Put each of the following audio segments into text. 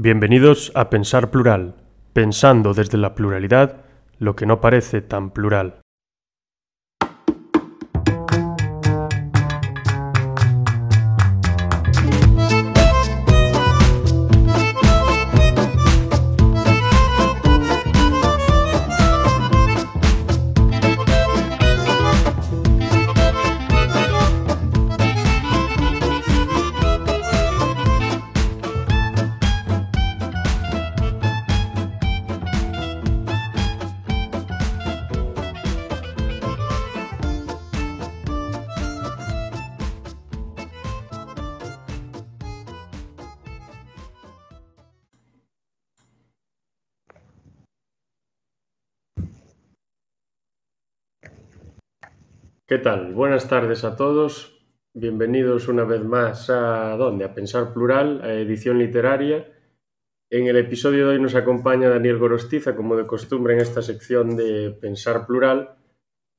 Bienvenidos a Pensar Plural, pensando desde la pluralidad lo que no parece tan plural. ¿Qué tal? Buenas tardes a todos. Bienvenidos una vez más a ¿dónde? A Pensar Plural, a edición literaria. En el episodio de hoy nos acompaña Daniel Gorostiza, como de costumbre en esta sección de Pensar Plural.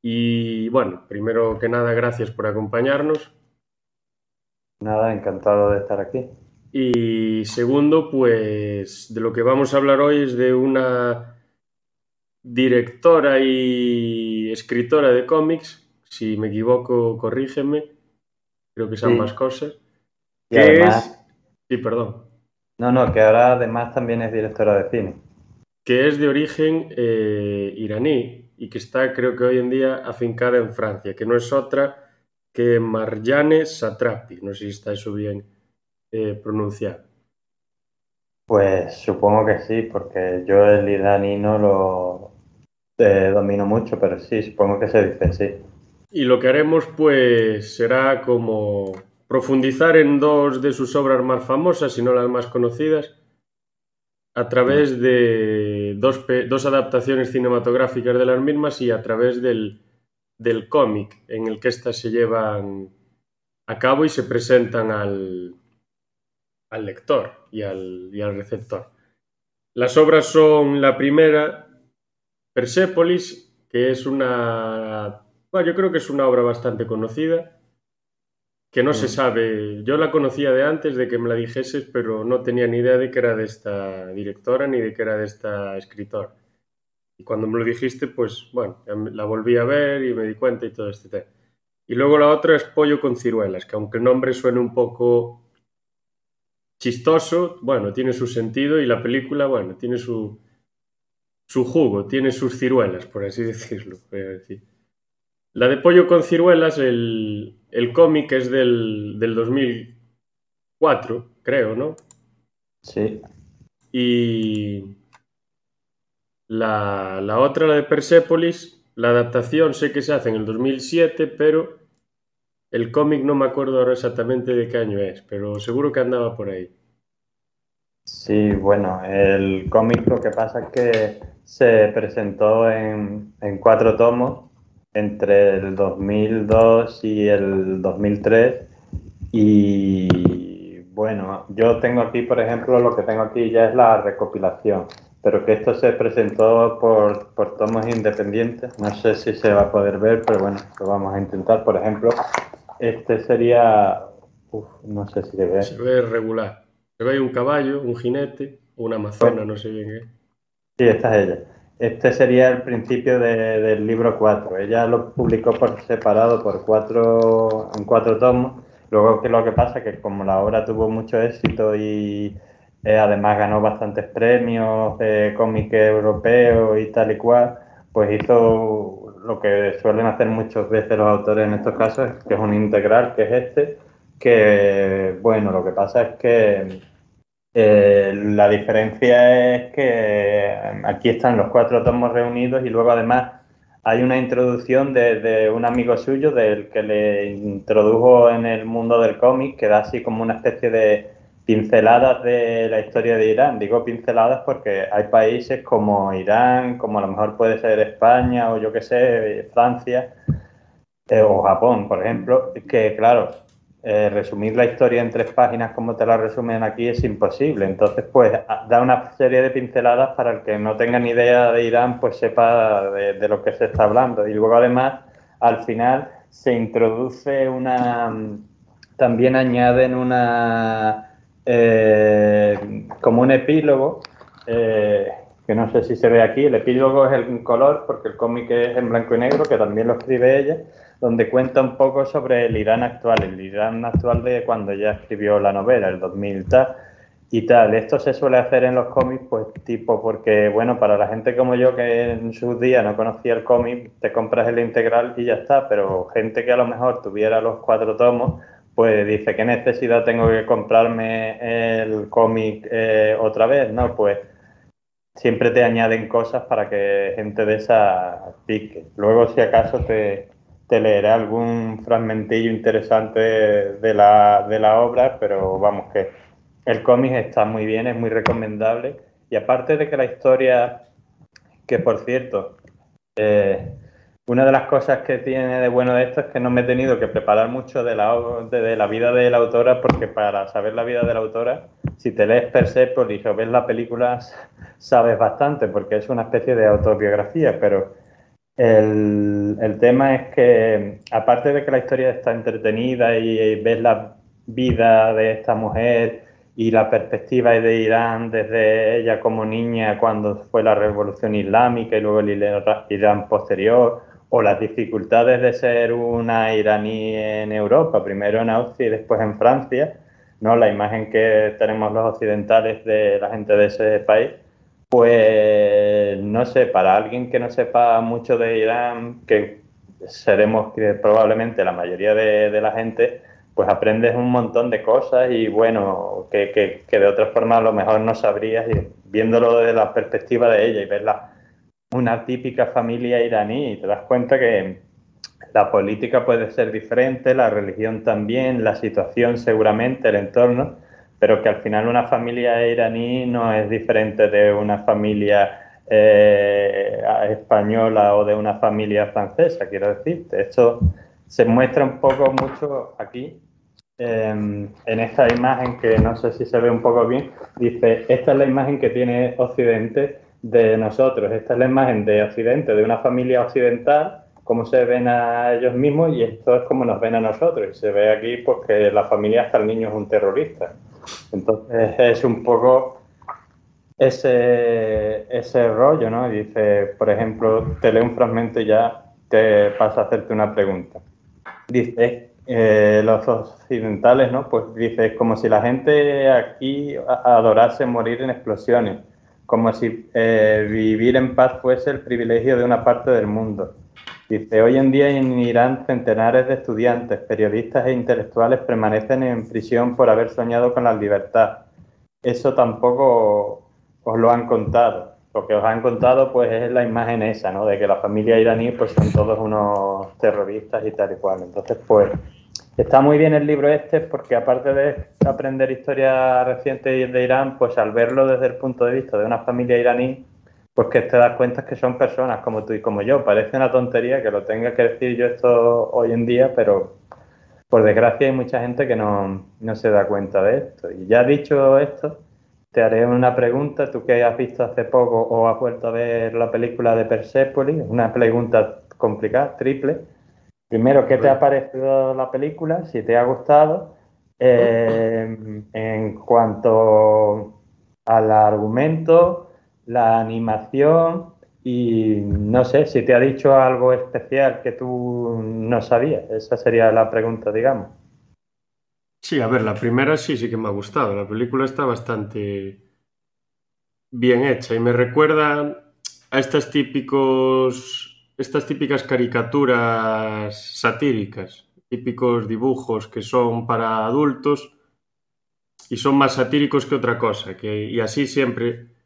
Y bueno, primero que nada, gracias por acompañarnos. Nada, encantado de estar aquí. Y segundo, pues de lo que vamos a hablar hoy es de una directora y escritora de cómics si me equivoco, corrígeme. Creo que son más cosas. ¿Qué es? Sí, perdón. No, no, que ahora además también es directora de cine. Que es de origen eh, iraní y que está, creo que hoy en día, afincada en Francia, que no es otra que Marjane Satrapi. No sé si está eso bien eh, pronunciado. Pues supongo que sí, porque yo el iraní no lo eh, domino mucho, pero sí, supongo que se dice sí. Y lo que haremos pues será como profundizar en dos de sus obras más famosas, si no las más conocidas, a través de dos, dos adaptaciones cinematográficas de las mismas y a través del, del cómic en el que éstas se llevan a cabo y se presentan al, al lector y al, y al receptor. Las obras son la primera, Persépolis, que es una bueno, yo creo que es una obra bastante conocida, que no se mm. sabe. Yo la conocía de antes de que me la dijeses, pero no tenía ni idea de que era de esta directora ni de que era de esta escritora. Y cuando me lo dijiste, pues bueno, la volví a ver y me di cuenta y todo este tema. Y luego la otra es Pollo con ciruelas, que aunque el nombre suene un poco chistoso, bueno, tiene su sentido y la película, bueno, tiene su, su jugo, tiene sus ciruelas, por así decirlo. Voy a decir. La de Pollo con ciruelas, el, cómic es del, del 2004, creo, ¿no? Sí. Y la, la, otra, la de Persepolis, la adaptación sé que se hace en el 2007, pero el cómic no me acuerdo ahora exactamente de qué año es, pero seguro que andaba por ahí. Sí, bueno, el cómic lo que pasa es que se presentó en, en cuatro tomos entre el 2002 y el 2003 y bueno, yo tengo aquí, por ejemplo, lo que tengo aquí ya es la recopilación, pero que esto se presentó por, por tomos independientes, no sé si se va a poder ver, pero bueno, lo vamos a intentar, por ejemplo, este sería, no sé si se ve. Se ve regular, se ve un caballo, un jinete, una amazona, no sé bien qué. Sí, esta es ella. Este sería el principio del libro 4. Ella lo publicó por separado por cuatro, en cuatro tomos. Luego que lo que pasa es que como la obra tuvo mucho éxito y eh, además ganó bastantes premios de cómic europeo y tal y cual, pues hizo lo que suelen hacer muchas veces los autores en estos casos, que es un integral, que es este, que bueno, lo que pasa es que eh, la diferencia es que aquí están los cuatro tomos reunidos y luego además hay una introducción de, un amigo suyo del que le introdujo en el mundo del cómic que da así como una especie de pinceladas de la historia de Irán. Digo pinceladas porque hay países como Irán, como a lo mejor puede ser España o yo qué sé, Francia eh, o Japón, por ejemplo, que claro, eh, resumir la historia en tres páginas como te la resumen aquí es imposible. Entonces, pues da una serie de pinceladas para el que no tenga ni idea de Irán, pues sepa de, lo que se está hablando. Y luego, además, al final se introduce una... También añaden una eh, como un epílogo, eh, que no sé si se ve aquí, el epílogo es el color, porque el cómic es en blanco y negro, que también lo escribe ella, donde cuenta un poco sobre el Irán actual, el Irán actual de cuando ella escribió la novela, el 2000 tal, y tal. Esto se suele hacer en los cómics, pues tipo, porque bueno, para la gente como yo que en sus días no conocía el cómic, te compras el integral y ya está, pero gente que a lo mejor tuviera los cuatro tomos, pues dice, ¿qué necesidad tengo que comprarme el cómic eh, otra vez? No, pues siempre te añaden cosas para que gente de esa pique. Luego, si acaso, te, te leeré algún fragmentillo interesante de la, de la obra, pero vamos que el cómic está muy bien, es muy recomendable. Y aparte de que la historia, que por cierto, eh, una de las cosas que tiene de bueno de esto es que no me he tenido que preparar mucho de la, de, la vida de la autora, porque para saber la vida de la autora, si te lees Persepolis o ves la película, sabes bastante, porque es una especie de autobiografía, pero el, tema es que, aparte de que la historia está entretenida y ves la vida de esta mujer, y la perspectiva de Irán desde ella como niña cuando fue la revolución islámica y luego el Irán posterior, o las dificultades de ser una iraní en Europa, primero en Austria y después en Francia, ¿no? la imagen que tenemos los occidentales de la gente de ese país, pues no sé, para alguien que no sepa mucho de Irán, que seremos probablemente la mayoría de, de la gente, pues aprendes un montón de cosas y bueno, que, de otra forma a lo mejor no sabrías y viéndolo desde la perspectiva de ella y verla una típica familia iraní y te das cuenta que la política puede ser diferente, la religión también, la situación seguramente, el entorno, pero que al final una familia iraní no es diferente de una familia eh, española o de una familia francesa, quiero decirte. Esto se muestra un poco mucho aquí en esta imagen que no sé si se ve un poco bien, dice, esta es la imagen que tiene Occidente de nosotros, esta es la imagen de Occidente, de una familia occidental, cómo se ven a ellos mismos y esto es como nos ven a nosotros. Y se ve aquí pues que la familia hasta el niño es un terrorista. Entonces es un poco ese, ese rollo, ¿no? Dice, por ejemplo, te leo un fragmento y ya te pasa a hacerte una pregunta. Dice, eh, los occidentales, ¿no? Pues dice, como si la gente aquí adorase morir en explosiones, como si eh, vivir en paz fuese el privilegio de una parte del mundo. Dice, hoy en día en Irán centenares de estudiantes, periodistas e intelectuales permanecen en prisión por haber soñado con la libertad. Eso tampoco os lo han contado. Lo que os han contado pues es la imagen esa, ¿no? De que la familia iraní pues son todos unos terroristas y tal y cual. Entonces pues Está muy bien el libro este porque aparte de aprender historia reciente de Irán, pues al verlo desde el punto de vista de una familia iraní, pues que te das cuenta que son personas como tú y como yo. Parece una tontería que lo tenga que decir yo esto hoy en día, pero por desgracia hay mucha gente que no, no se da cuenta de esto. Y ya dicho esto, te haré una pregunta, tú que has visto hace poco o has vuelto a ver la película de Persepolis, una pregunta complicada, triple Primero, ¿qué te ha parecido la película? Si te ha gustado. Eh, en cuanto al argumento, la animación y no sé si te ha dicho algo especial que tú no sabías. Esa sería la pregunta, digamos. Sí, a ver, la primera sí, sí que me ha gustado. La película está bastante bien hecha y me recuerda a estos típicos estas típicas caricaturas satíricas, típicos dibujos que son para adultos y son más satíricos que otra cosa, que, y así siempre,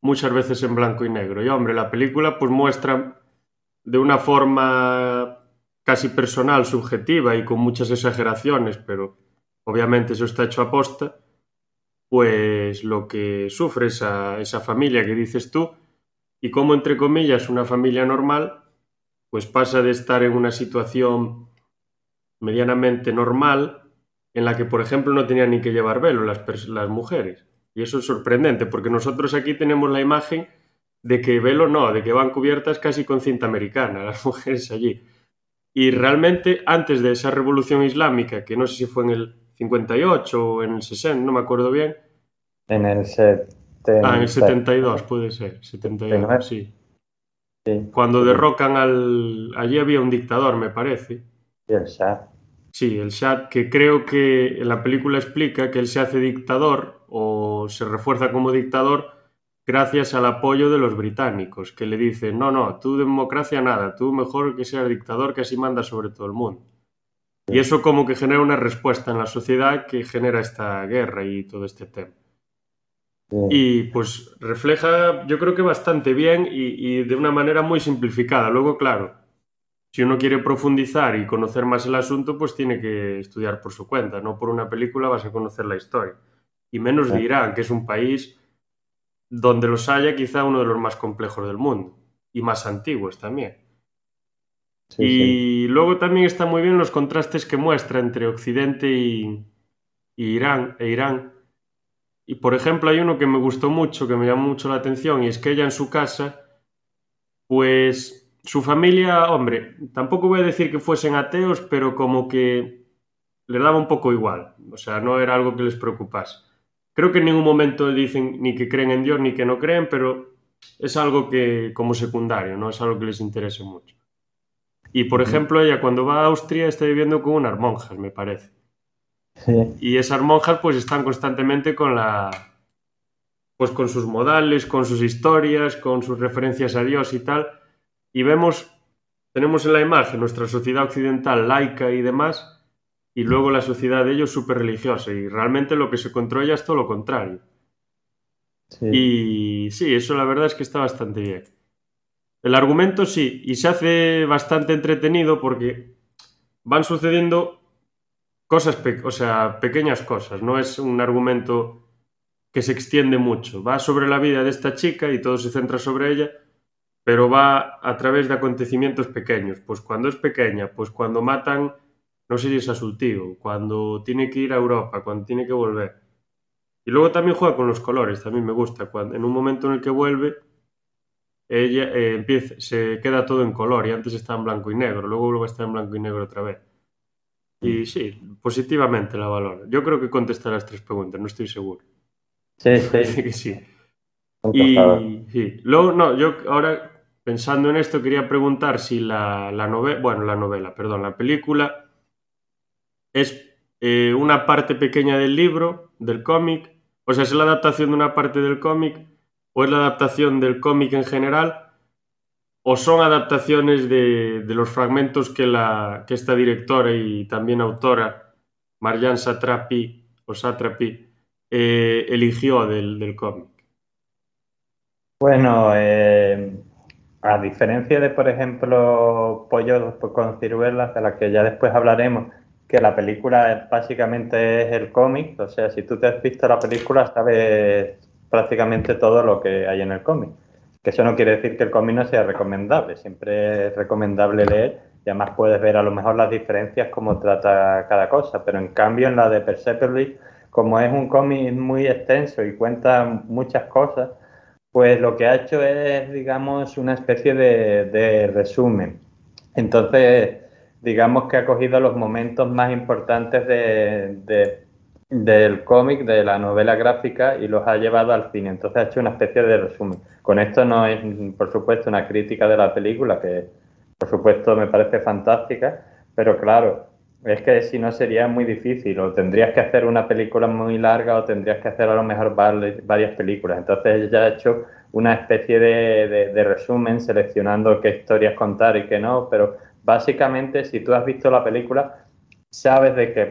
muchas veces en blanco y negro. Y hombre, la película pues muestra de una forma casi personal, subjetiva y con muchas exageraciones, pero obviamente eso está hecho a posta, pues lo que sufre esa, esa familia que dices tú y cómo, entre comillas, una familia normal pues pasa de estar en una situación medianamente normal en la que, por ejemplo, no tenían ni que llevar velo las, las mujeres. Y eso es sorprendente, porque nosotros aquí tenemos la imagen de que velo no, de que van cubiertas casi con cinta americana las mujeres allí. Y realmente, antes de esa revolución islámica, que no sé si fue en el 58 o en el 60, no me acuerdo bien. En el 70. Ah, en el 72 puede ser, 72, sí. sí. Cuando derrocan al... Allí había un dictador, me parece. Y el Shah. Sí, el Shah, que creo que en la película explica que él se hace dictador o se refuerza como dictador gracias al apoyo de los británicos, que le dicen, no, no, tú democracia nada, tú mejor que seas dictador que así manda sobre todo el mundo. Y eso como que genera una respuesta en la sociedad que genera esta guerra y todo este tema. Y pues refleja, yo creo que bastante bien y, y, de una manera muy simplificada. Luego, claro, si uno quiere profundizar y conocer más el asunto, pues tiene que estudiar por su cuenta. No por una película vas a conocer la historia. Y menos de Irán, que es un país donde los haya quizá uno de los más complejos del mundo y más antiguos también. y luego también está muy bien los contrastes que muestra entre Occidente y, Irán e Irán. Y por ejemplo hay uno que me gustó mucho, que me llamó mucho la atención, y es que ella en su casa, pues su familia, hombre, tampoco voy a decir que fuesen ateos, pero como que le daba un poco igual, o sea, no era algo que les preocupase. Creo que en ningún momento dicen ni que creen en Dios ni que no creen, pero es algo que como secundario, no es algo que les interese mucho. Y por ejemplo, ella cuando va a Austria está viviendo con unas monjas, me parece. Y esas monjas pues están constantemente con la pues con sus modales, con sus historias, con sus referencias a Dios y tal. Y vemos tenemos en la imagen nuestra sociedad occidental laica y demás y luego la sociedad de ellos súper religiosa y realmente lo que se controla es todo lo contrario. Y sí, eso la verdad es que está bastante bien. El argumento sí, y se hace bastante entretenido porque van sucediendo cosas, o sea, pequeñas cosas, no es un argumento que se extiende mucho. Va sobre la vida de esta chica y todo se centra sobre ella, pero va a través de acontecimientos pequeños. Pues cuando es pequeña, pues cuando matan no sé si es a su tío, cuando tiene que ir a Europa, cuando tiene que volver. Y luego también juega con los colores, también me gusta. Cuando, en un momento en el que vuelve, ella eh, empieza, se queda todo en color y antes está en blanco y negro, luego vuelve a estar en blanco y negro otra vez. Y mm. sí, positivamente la valoro. Yo creo que contesta las tres preguntas, no estoy seguro. Sí, sí. que sí. Y sí. Luego, no, yo ahora pensando en esto quería preguntar si la, la novela, bueno, la novela, perdón, la película es eh, una parte pequeña del libro, del cómic, o sea, es la adaptación de una parte del cómic, o es la adaptación del cómic en general, o son adaptaciones de, los fragmentos que, la, que esta directora y también autora, Marjan Satrapi, o Satrapi, eh, eligió del, cómic. Bueno, eh, a diferencia de, por ejemplo, Pollo con ciruelas, de la que ya después hablaremos, que la película básicamente es el cómic, o sea, si tú te has visto la película sabes prácticamente todo lo que hay en el cómic. Que eso no quiere decir que el cómic no sea recomendable, siempre es recomendable leer y además puedes ver a lo mejor las diferencias cómo trata cada cosa, pero en cambio en la de Persepolis, como es un cómic muy extenso y cuenta muchas cosas, pues lo que ha hecho es, digamos, una especie de, de resumen. Entonces, digamos que ha cogido los momentos más importantes de, del cómic, de la novela gráfica y los ha llevado al cine. Entonces ha hecho una especie de resumen. Con esto no es, por supuesto, una crítica de la película, que por supuesto me parece fantástica, pero claro, es que si no sería muy difícil, o tendrías que hacer una película muy larga o tendrías que hacer a lo mejor varias películas. Entonces ella ha hecho una especie de, de resumen seleccionando qué historias contar y qué no, pero básicamente, si tú has visto la película, sabes de qué,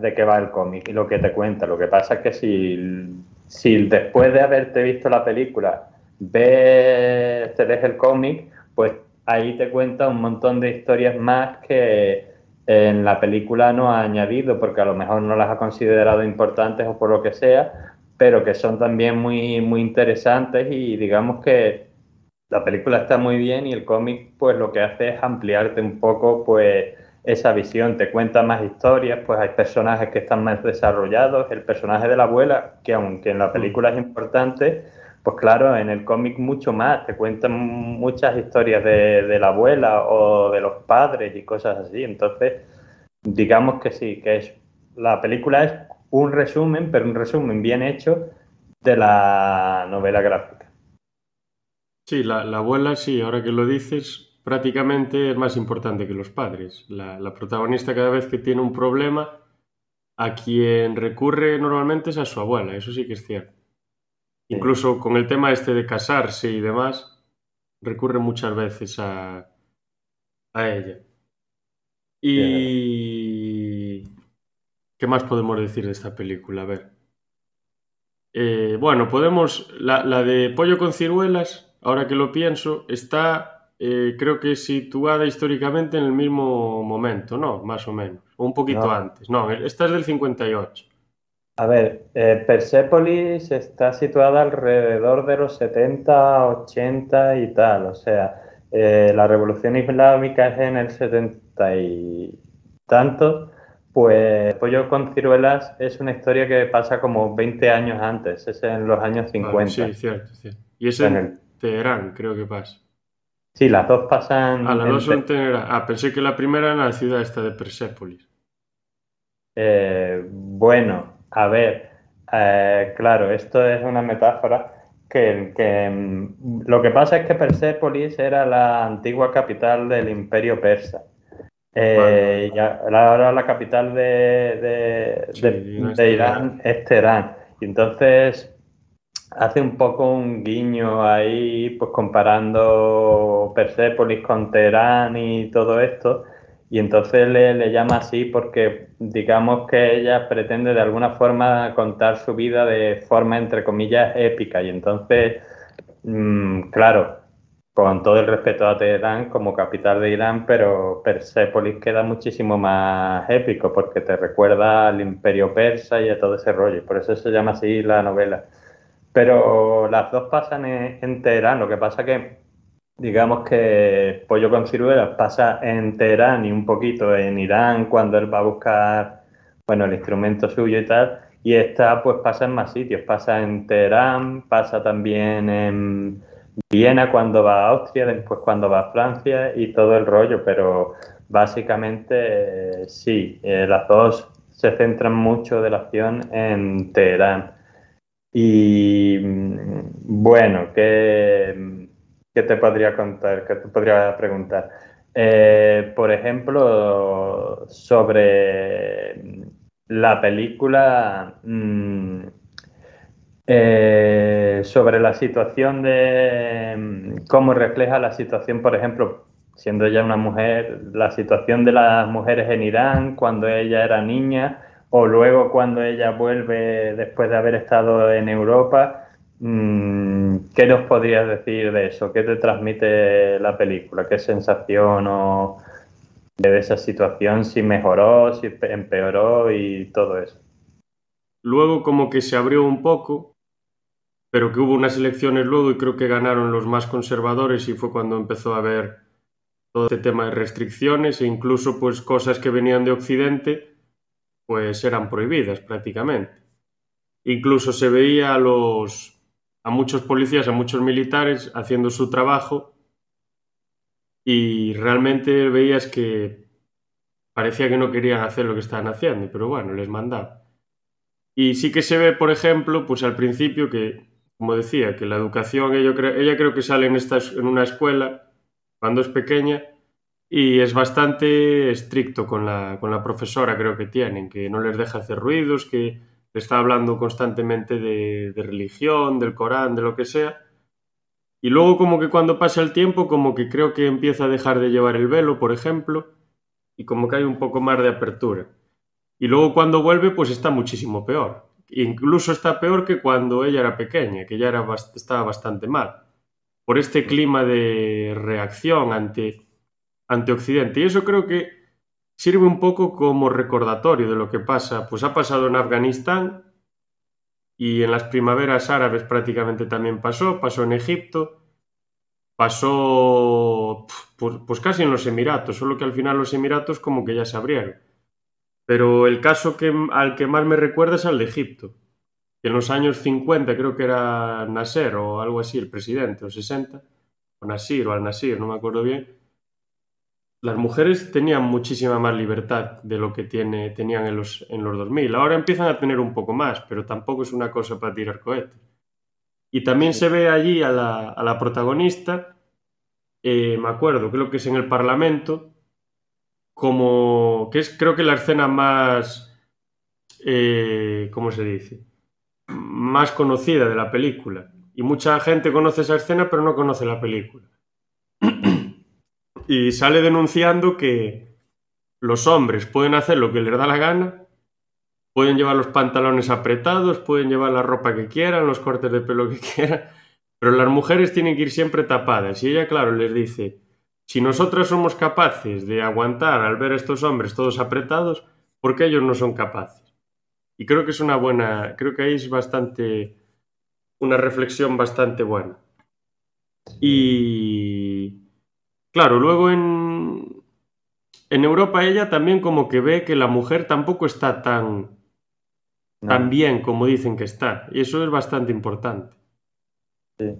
de qué va el cómic y lo que te cuenta. Lo que pasa es que si, si después de haberte visto la película ves, te lees el cómic, pues ahí te cuenta un montón de historias más que en la película no ha añadido porque a lo mejor no las ha considerado importantes o por lo que sea, pero que son también muy, muy interesantes y digamos que la película está muy bien y el cómic pues lo que hace es ampliarte un poco pues esa visión, te cuenta más historias, pues hay personajes que están más desarrollados, el personaje de la abuela, que aunque en la película es importante, pues claro, en el cómic mucho más, te cuentan muchas historias de, de, la abuela o de los padres y cosas así, entonces digamos que sí, que es la película es un resumen, pero un resumen bien hecho de la novela gráfica. Sí, la, abuela, sí, ahora que lo dices, prácticamente es más importante que los padres. La, la, protagonista cada vez que tiene un problema, a quien recurre normalmente es a su abuela, eso sí que es cierto. Incluso con el tema este de casarse y demás, recurre muchas veces a, a ella. Y... ¿Qué más podemos decir de esta película? A ver. Eh, bueno, podemos... La, de Pollo con ciruelas, ahora que lo pienso, está, eh, creo que situada históricamente en el mismo momento, ¿no? Más o menos. O un poquito antes. No, esta es del 58. A ver, eh, Persepolis está situada alrededor de los 70, 80 y tal. O sea, eh, la revolución islámica es en el 70 y tanto, pues Pollo con ciruelas es una historia que pasa como 20 años antes, es en los años 50. sí, cierto, cierto. Y es en, Teherán, creo que pasa. Sí, las dos pasan. Ah, las dos son Teherán. Ah, pensé que la primera era en la ciudad esta de Persépolis. Eh, bueno, a ver, eh, claro, esto es una metáfora que, mm, lo que pasa es que Persépolis era la antigua capital del imperio persa. Eh, y ahora la capital de, de, Irán es Teherán. Y entonces hace un poco un guiño ahí, pues comparando Persépolis con Teherán y todo esto. Y entonces le, llama así porque digamos que ella pretende de alguna forma contar su vida de forma entre comillas épica. Y entonces, mm, claro, con todo el respeto a Teherán como capital de Irán, pero Persépolis queda muchísimo más épico porque te recuerda al imperio persa y a todo ese rollo. Por eso se llama así la novela. Pero las dos pasan en, Teherán. Lo que pasa que digamos que Pollo con ciruelas pasa en Teherán y un poquito en Irán cuando él va a buscar, bueno, el instrumento suyo y tal, y esta pues pasa en más sitios, pasa en Teherán, pasa también en Viena cuando va a Austria, después cuando va a Francia y todo el rollo, pero básicamente sí, eh, las dos se centran mucho de la acción en Teherán. Y mm, bueno, que ¿Qué te podría contar? ¿Qué te podría preguntar? Eh, por ejemplo, sobre la película, mm, eh, sobre la situación de mm, cómo refleja la situación, por ejemplo, siendo ella una mujer, la situación de las mujeres en Irán cuando ella era niña o luego cuando ella vuelve después de haber estado en Europa Mm, ¿Qué nos podrías decir de eso? ¿Qué te transmite la película? ¿Qué sensación o de esa situación? Si mejoró, si empeoró y todo eso. Luego como que se abrió un poco, pero que hubo unas elecciones luego y creo que ganaron los más conservadores y fue cuando empezó a haber todo este tema de restricciones e incluso pues cosas que venían de Occidente pues eran prohibidas prácticamente. Incluso se veía a los a muchos policías, a muchos militares haciendo su trabajo y realmente veías que parecía que no querían hacer lo que estaban haciendo, pero bueno, les mandaba. Y sí que se ve, por ejemplo, pues al principio que, como decía, que la educación, ella, ella creo que sale en, esta, en una escuela cuando es pequeña y es bastante estricto con la, con la profesora, creo que tienen, que no les deja hacer ruidos, que está hablando constantemente de, religión, del Corán, de lo que sea. Y luego como que cuando pasa el tiempo, como que creo que empieza a dejar de llevar el velo, por ejemplo, y como que hay un poco más de apertura. Y luego cuando vuelve, pues está muchísimo peor. Incluso está peor que cuando ella era pequeña, que ya era estaba bastante mal. Por este clima de reacción ante, ante Occidente. Y eso creo que sirve un poco como recordatorio de lo que pasa. Pues ha pasado en Afganistán y en las primaveras árabes prácticamente también pasó, pasó en Egipto, pasó pues, pues, casi en los Emiratos, solo que al final los Emiratos como que ya se abrieron. Pero el caso que, al que más me recuerda es al de Egipto, que en los años 50 creo que era Nasser o algo así, el presidente, o 60, o Nasir o al-Nasir, no me acuerdo bien, las mujeres tenían muchísima más libertad de lo que tiene, tenían en los, en los 2000. Ahora empiezan a tener un poco más, pero tampoco es una cosa para tirar cohetes. Y también se ve allí a la, a la protagonista, eh, me acuerdo, creo que es en el Parlamento, como que es creo que la escena más, eh, ¿cómo se dice? Más conocida de la película. Y mucha gente conoce esa escena, pero no conoce la película y sale denunciando que los hombres pueden hacer lo que les da la gana, pueden llevar los pantalones apretados, pueden llevar la ropa que quieran, los cortes de pelo que quieran, pero las mujeres tienen que ir siempre tapadas. Y ella, claro, les dice, si nosotras somos capaces de aguantar al ver a estos hombres todos apretados, ¿por qué ellos no son capaces? Y creo que es una buena, creo que ahí es bastante, una reflexión bastante buena. Y Claro, luego en, en Europa ella también como que ve que la mujer tampoco está tan, tan bien como dicen que está. Y eso es bastante importante. Sí.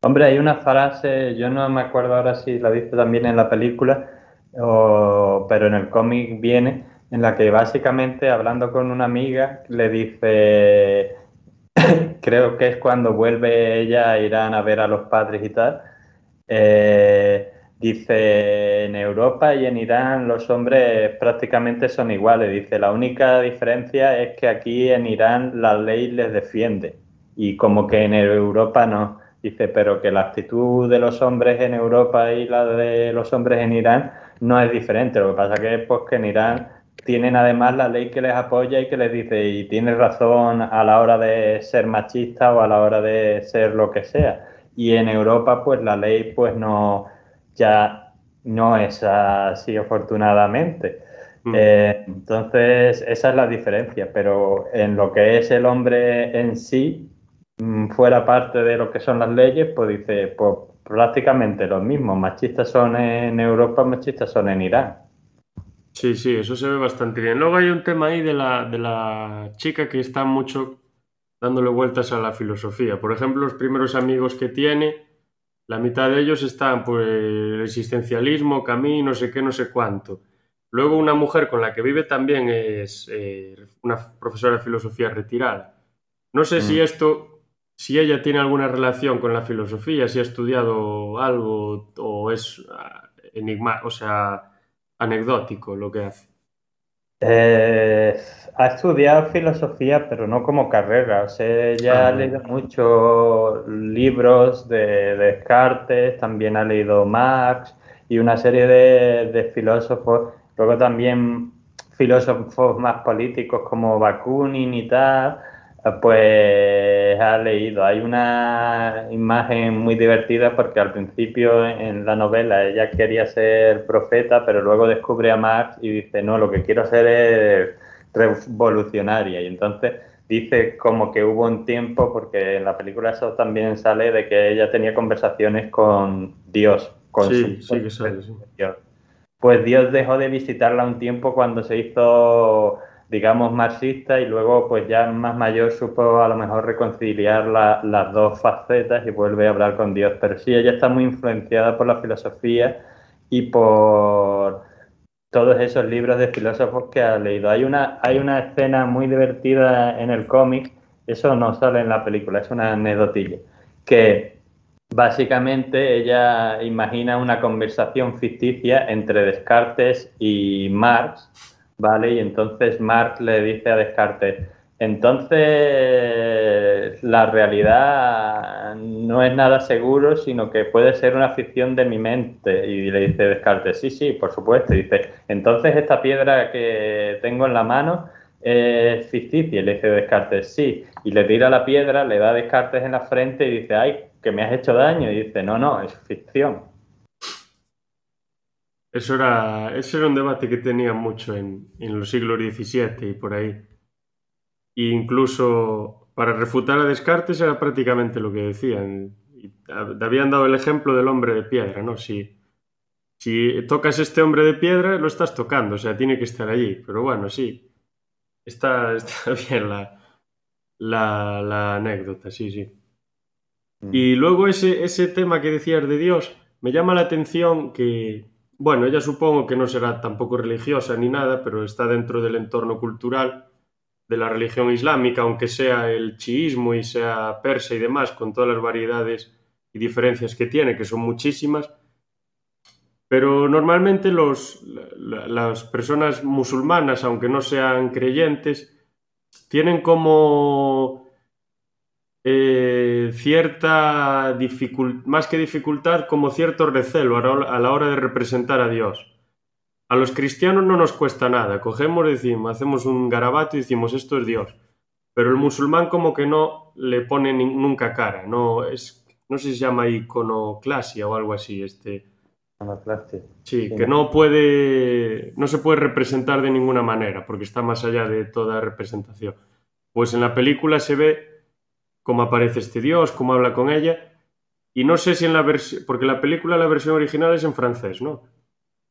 Hombre, hay una frase, yo no me acuerdo ahora si la dice también en la película, pero en el cómic viene, en la que básicamente hablando con una amiga le dice, creo que es cuando vuelve ella a Irán a ver a los padres y tal, eh, Dice, en Europa y en Irán los hombres prácticamente son iguales. Dice, la única diferencia es que aquí en Irán la ley les defiende y como que en Europa no. Dice, pero que la actitud de los hombres en Europa y la de los hombres en Irán no es diferente. Lo que pasa que es pues, que en Irán tienen además la ley que les apoya y que les dice, y tienes razón a la hora de ser machista o a la hora de ser lo que sea. Y en Europa pues la ley pues no ya no es así afortunadamente. Mm. Eh, entonces, esa es la diferencia, pero en lo que es el hombre en sí, mm, fuera parte de lo que son las leyes, pues dice, pues prácticamente lo mismo, machistas son en Europa, machistas son en Irán. Sí, sí, eso se ve bastante bien. Luego hay un tema ahí de la, de la chica que está mucho dándole vueltas a la filosofía. Por ejemplo, los primeros amigos que tiene, la mitad de ellos están, pues, existencialismo, camino, no sé qué, no sé cuánto. Luego una mujer con la que vive también es eh, una profesora de filosofía retirada. No sé si mm. esto, si ella tiene alguna relación con la filosofía, si ha estudiado algo o es ah, enigma, o sea, anecdótico lo que hace. Eh, ha estudiado filosofía, pero no como carrera. O sea, ella ha ah. leído muchos libros de, Descartes, también ha leído Marx y una serie de, filósofos. Luego también filósofos más políticos como Bakunin y tal pues ha leído. Hay una imagen muy divertida porque al principio en la novela ella quería ser profeta, pero luego descubre a Marx y dice, no, lo que quiero hacer es revolucionaria. Y entonces dice como que hubo un tiempo, porque en la película eso también sale, de que ella tenía conversaciones con Dios. Con sí, sí que sale, Pues Dios dejó de visitarla un tiempo cuando se hizo digamos, marxista y luego pues ya más mayor supo a lo mejor reconciliar las dos facetas y vuelve a hablar con Dios. Pero sí, ella está muy influenciada por la filosofía y por todos esos libros de filósofos que ha leído. Hay una, hay una escena muy divertida en el cómic, eso no sale en la película, es una anécdotilla, que básicamente ella imagina una conversación ficticia entre Descartes y Marx ¿vale? Y entonces Marx le dice a Descartes, entonces la realidad no es nada seguro, sino que puede ser una ficción de mi mente. Y le dice Descartes, sí, sí, por supuesto. Y dice, entonces esta piedra que tengo en la mano es ficticia. Y le dice Descartes, sí. Y le tira la piedra, le da Descartes en la frente y dice, ay, que me has hecho daño. Y dice, no, no, es ficción. Eso era, ese era un debate que tenía mucho en, los siglos XVII y por ahí. E incluso para refutar a Descartes era prácticamente lo que decían. te habían dado el ejemplo del hombre de piedra, ¿no? Si, si tocas este hombre de piedra, lo estás tocando, o sea, tiene que estar allí. Pero bueno, sí, está, está bien la, la, la anécdota, sí, sí. Mm. Y luego ese, ese tema que decías de Dios, me llama la atención que bueno, ella supongo que no será tampoco religiosa ni nada, pero está dentro del entorno cultural de la religión islámica, aunque sea el chiismo y sea persa y demás, con todas las variedades y diferencias que tiene, que son muchísimas. Pero normalmente las personas musulmanas, aunque no sean creyentes, tienen como eh, cierta dificultad, más que dificultad, como cierto recelo a la hora de representar a Dios. A los cristianos no nos cuesta nada, cogemos, decimos, hacemos un garabato y decimos esto es Dios. Pero el musulmán como que no le pone nunca cara, no es, no sé si se llama iconoclasia o algo así, este. Sí, que no puede, no se puede representar de ninguna manera, porque está más allá de toda representación. Pues en la película se ve cómo aparece este Dios, cómo habla con ella, y no sé si en la versión, porque la película, la versión original es en francés, ¿no?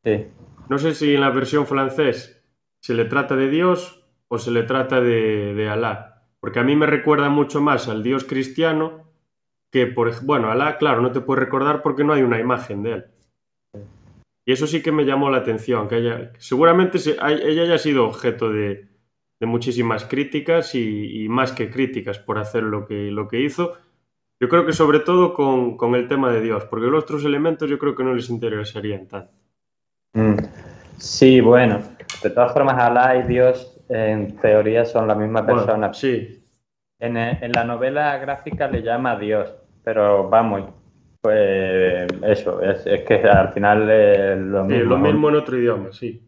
Sí. No sé si en la versión francés se le trata de Dios o se le trata de, de Alá. Porque a mí me recuerda mucho más al Dios cristiano que, por bueno, Alá, claro, no te puedes recordar porque no hay una imagen de él. Y eso sí que me llamó la atención, que ella, seguramente ella haya sido objeto de, muchísimas críticas y, más que críticas por hacer lo que, lo que hizo. Yo creo que sobre todo con, el tema de Dios, porque los otros elementos yo creo que no les interesarían tanto. Mm. Sí, bueno, de todas formas, Alá y Dios en teoría son la misma persona. sí. En, en, la novela gráfica le llama Dios, pero vamos, pues eso, es, que al final es lo mismo. lo mismo en otro idioma, sí.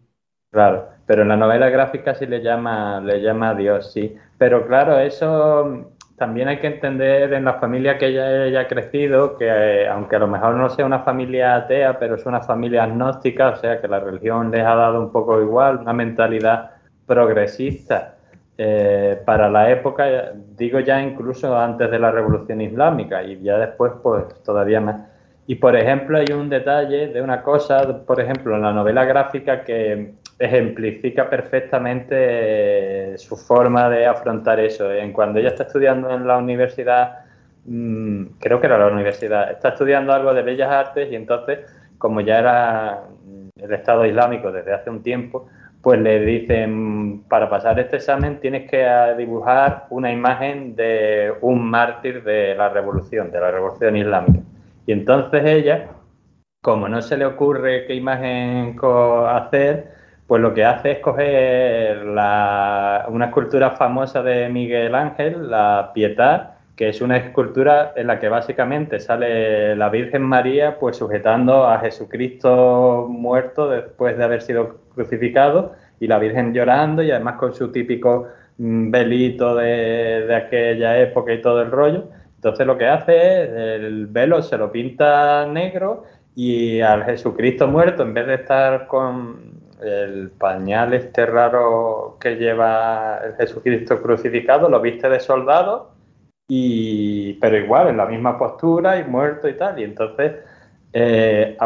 Claro, pero en la novela gráfica sí le llama, le llama Dios, sí. Pero claro, eso también hay que entender en la familia que ella haya crecido, que eh, aunque a lo mejor no sea una familia atea, pero es una familia agnóstica, o sea que la religión les ha dado un poco igual, una mentalidad progresista eh, para la época, digo ya incluso antes de la revolución islámica y ya después pues todavía más. Y por ejemplo hay un detalle de una cosa, por ejemplo en la novela gráfica que ejemplifica perfectamente eh, su forma de afrontar eso. Cuando ella está estudiando en la universidad, mm, creo que era la universidad, está estudiando algo de bellas artes y entonces, como ya era el Estado Islámico desde hace un tiempo, pues le dicen, para pasar este examen tienes que dibujar una imagen de un mártir de la revolución, de la revolución islámica. Y entonces ella, como no se le ocurre qué imagen hacer, pues lo que hace es coger una escultura famosa de Miguel Ángel, la Pietad, que es una escultura en la que básicamente sale la Virgen María pues sujetando a Jesucristo muerto después de haber sido crucificado y la Virgen llorando y además con su típico mm, velito de, de aquella época y todo el rollo. Entonces lo que hace es el velo se lo pinta negro y al Jesucristo muerto en vez de estar con el pañal este raro que lleva el Jesucristo crucificado, lo viste de soldado, y, pero igual, en la misma postura y muerto y tal. Y entonces, eh,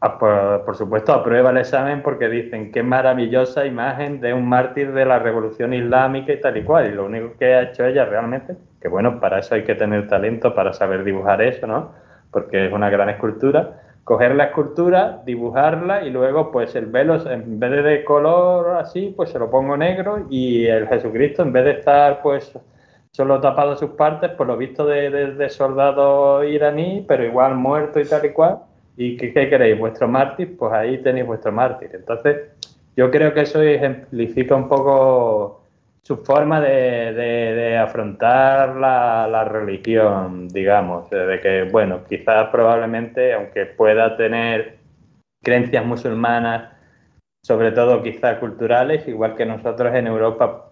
por, supuesto, aprueba el examen porque dicen qué maravillosa imagen de un mártir de la revolución islámica y tal y cual. Y lo único que ha hecho ella realmente, que bueno, para eso hay que tener talento para saber dibujar eso, ¿no? Porque es una gran escultura coger la escultura, dibujarla y luego pues el velo en vez de color así, pues se lo pongo negro y el Jesucristo en vez de estar pues solo tapado sus partes, pues lo visto de, soldado iraní, pero igual muerto y tal y cual. ¿Y qué, qué queréis? ¿Vuestro mártir? Pues ahí tenéis vuestro mártir. Entonces, yo creo que eso ejemplifica un poco su forma de, afrontar la, religión, digamos, de que, bueno, quizás probablemente, aunque pueda tener creencias musulmanas, sobre todo quizás culturales, igual que nosotros en Europa,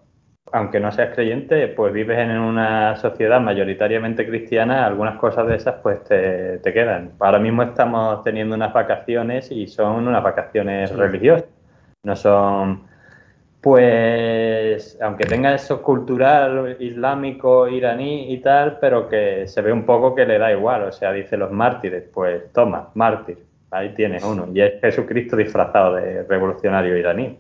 aunque no seas creyente, pues vives en una sociedad mayoritariamente cristiana, algunas cosas de esas pues te, quedan. Ahora mismo estamos teniendo unas vacaciones y son unas vacaciones religiosas, no son pues aunque tenga eso cultural islámico iraní y tal, pero que se ve un poco que le da igual, o sea, dice los mártires, pues toma, mártir, ahí tienes uno, y es Jesucristo disfrazado de revolucionario iraní.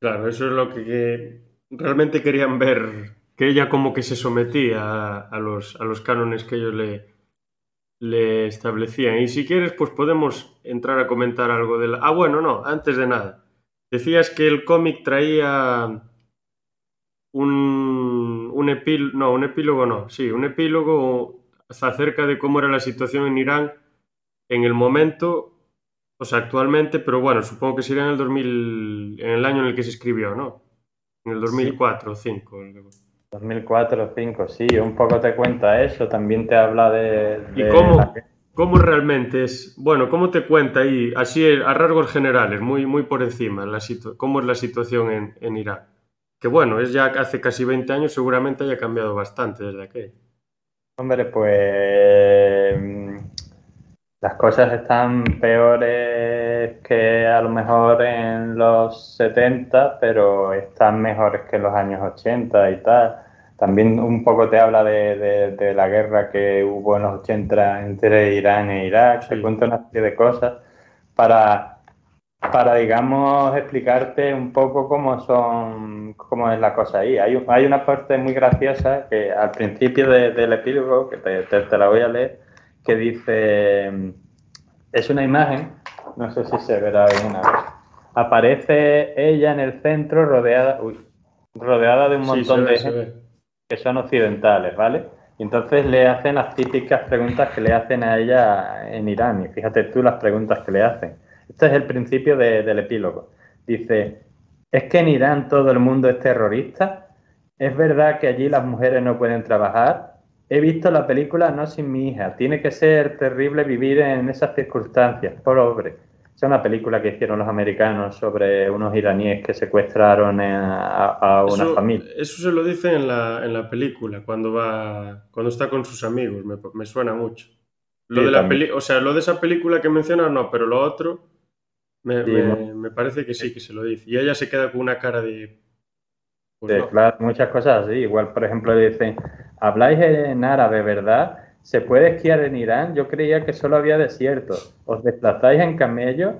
Claro, eso es lo que, realmente querían ver, que ella como que se sometía a, los, a los cánones que ellos le, le establecían. Y si quieres, pues podemos entrar a comentar algo de la... Ah, bueno, no, antes de nada. Decías que el cómic traía un, un epílogo, no, un epílogo no, sí, un epílogo acerca de cómo era la situación en Irán en el momento, o sea, actualmente, pero bueno, supongo que sería en el 2000, en el año en el que se escribió, ¿no? En el 2004 o 5. 2004 o 5, sí, un poco te cuenta eso, también te habla de... ¿Y cómo, cómo realmente es? Bueno, ¿cómo te cuenta ahí, así a rasgos generales, muy, muy por encima, la cómo es la situación en, en Irán? Que bueno, es ya hace casi 20 años, seguramente haya cambiado bastante desde aquel. Hombre, pues las cosas están peores que a lo mejor en los 70, pero están mejores que en los años 80 y tal. También un poco te habla de, la guerra que hubo en los 80 entre Irán e Irak, te cuenta una serie de cosas para, para, digamos, explicarte un poco cómo son, cómo es la cosa ahí. Hay, hay una parte muy graciosa que al principio del epílogo, que te, te la voy a leer, que dice, es una imagen, no sé si se verá bien una vez. Aparece ella en el centro rodeada, rodeada de un montón de gente que son occidentales, ¿vale? Y entonces le hacen las típicas preguntas que le hacen a ella en Irán. Y fíjate tú las preguntas que le hacen. Este es el principio del epílogo. Dice, ¿es que en Irán todo el mundo es terrorista? ¿Es verdad que allí las mujeres no pueden trabajar? He visto la película No sin mi hija. Tiene que ser terrible vivir en esas circunstancias. Pobre. Es una película que hicieron los americanos sobre unos iraníes que secuestraron a, una familia. Eso se lo dice en la, en la, película, cuando va cuando está con sus amigos. Me, suena mucho. Lo de la peli o sea, lo de esa película que mencionas no, pero lo otro me, me, parece que sí, que se lo dice. Y ella se queda con una cara de... Pues claro, muchas cosas así. Igual, por ejemplo, dicen, habláis en árabe, ¿verdad? ¿Se puede esquiar en Irán? Yo creía que solo había desierto. ¿Os desplazáis en camello?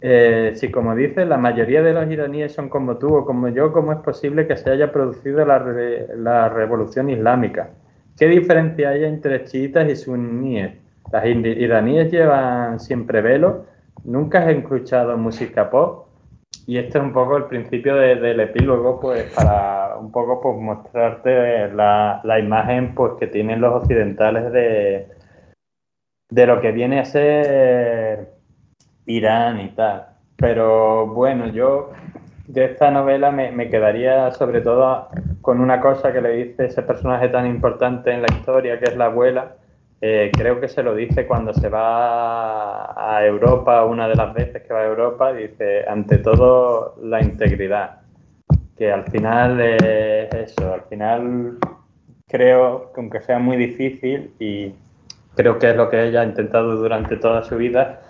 Eh, si, como dices, la mayoría de los iraníes son como tú o como yo, ¿cómo es posible que se haya producido la, revolución islámica? ¿Qué diferencia hay entre chiitas y suníes? Las iraníes llevan siempre velo. ¿Nunca has escuchado música pop? Y este es un poco el principio del epílogo, pues para un poco pues mostrarte la, imagen pues que tienen los occidentales de, de lo que viene a ser Irán y tal. Pero bueno, yo de esta novela me, me, quedaría sobre todo con una cosa que le dice ese personaje tan importante en la historia, que es la abuela, eh, creo que se lo dice cuando se va a Europa, una de las veces que va a Europa, dice, ante todo, la integridad. Que al final es eso, al final creo que aunque sea muy difícil y creo que es lo que ella ha intentado durante toda su vida,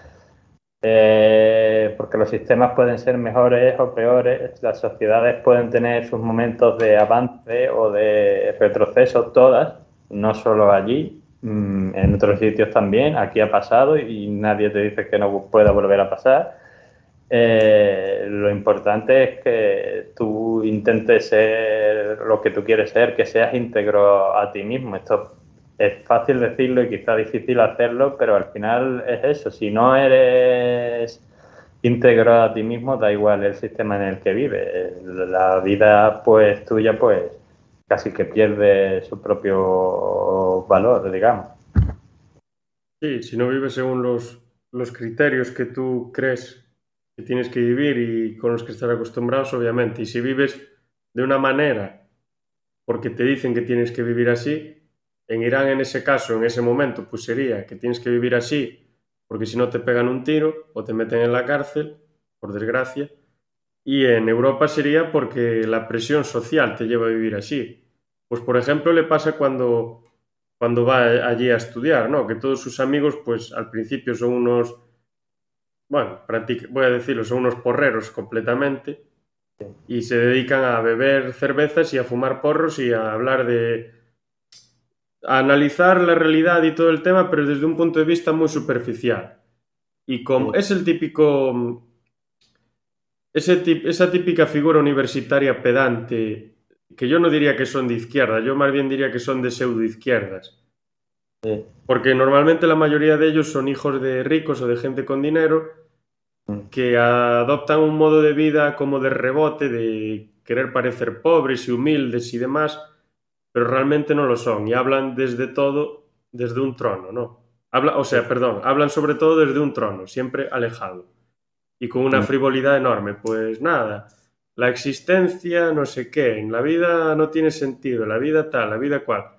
eh, porque los sistemas pueden ser mejores o peores, las sociedades pueden tener sus momentos de avance o de retroceso, todas, no solo allí, Mm, en otros sitios también, aquí ha pasado y nadie te dice que no pueda volver a pasar. Eh, lo importante es que tú intentes ser lo que tú quieres ser, que seas íntegro a ti mismo. Esto es fácil decirlo y quizá difícil hacerlo, pero al final es eso. Si no eres íntegro a ti mismo, da igual el sistema en el que vives. La vida pues tuya pues casi que pierde su propio valor, digamos. Sí, si no vives según los, los criterios que tú crees que tienes que vivir y con los que estás acostumbrados, obviamente. Y si vives de una manera porque te dicen que tienes que vivir así, en Irán en ese caso, en ese momento, pues sería que tienes que vivir así porque si no te pegan un tiro o te meten en la cárcel, por desgracia, y en Europa sería porque la presión social te lleva a vivir así. Pues por ejemplo le pasa cuando, cuando va allí a estudiar, ¿no? Que todos sus amigos pues al principio son unos, bueno, voy a decirlo, son unos porreros completamente y se dedican a beber cervezas y a fumar porros y a hablar de... a analizar la realidad y todo el tema, pero desde un punto de vista muy superficial. Y como es el típico esa típica figura universitaria pedante, que yo no diría que son de izquierda, yo más bien diría que son de pseudo izquierdas, Porque normalmente la mayoría de ellos son hijos de ricos o de gente con dinero mm. que adoptan un modo de vida como de rebote, de querer parecer pobres y humildes y demás, pero realmente no lo son y hablan desde todo, desde un trono, ¿no? Habla, o sea, perdón, hablan sobre todo desde un trono, siempre alejado y con una frivolidad enorme. Pues nada, la existencia no sé qué, en la vida no tiene sentido, la vida tal, la vida cual.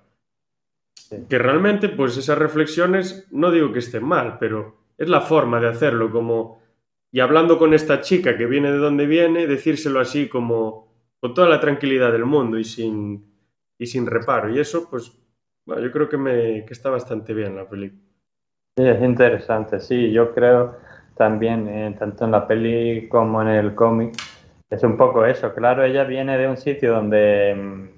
Que realmente, pues esas reflexiones, no digo que estén mal, pero es la forma de hacerlo, como, y hablando con esta chica que viene de donde viene, decírselo así como, con toda la tranquilidad del mundo y sin, y sin reparo. Y eso, pues, bueno, yo creo que, me, que está bastante bien la película. Sí, es interesante, sí, yo creo también, eh, tanto en la peli como en el cómic, es un poco eso. Claro, ella viene de un sitio donde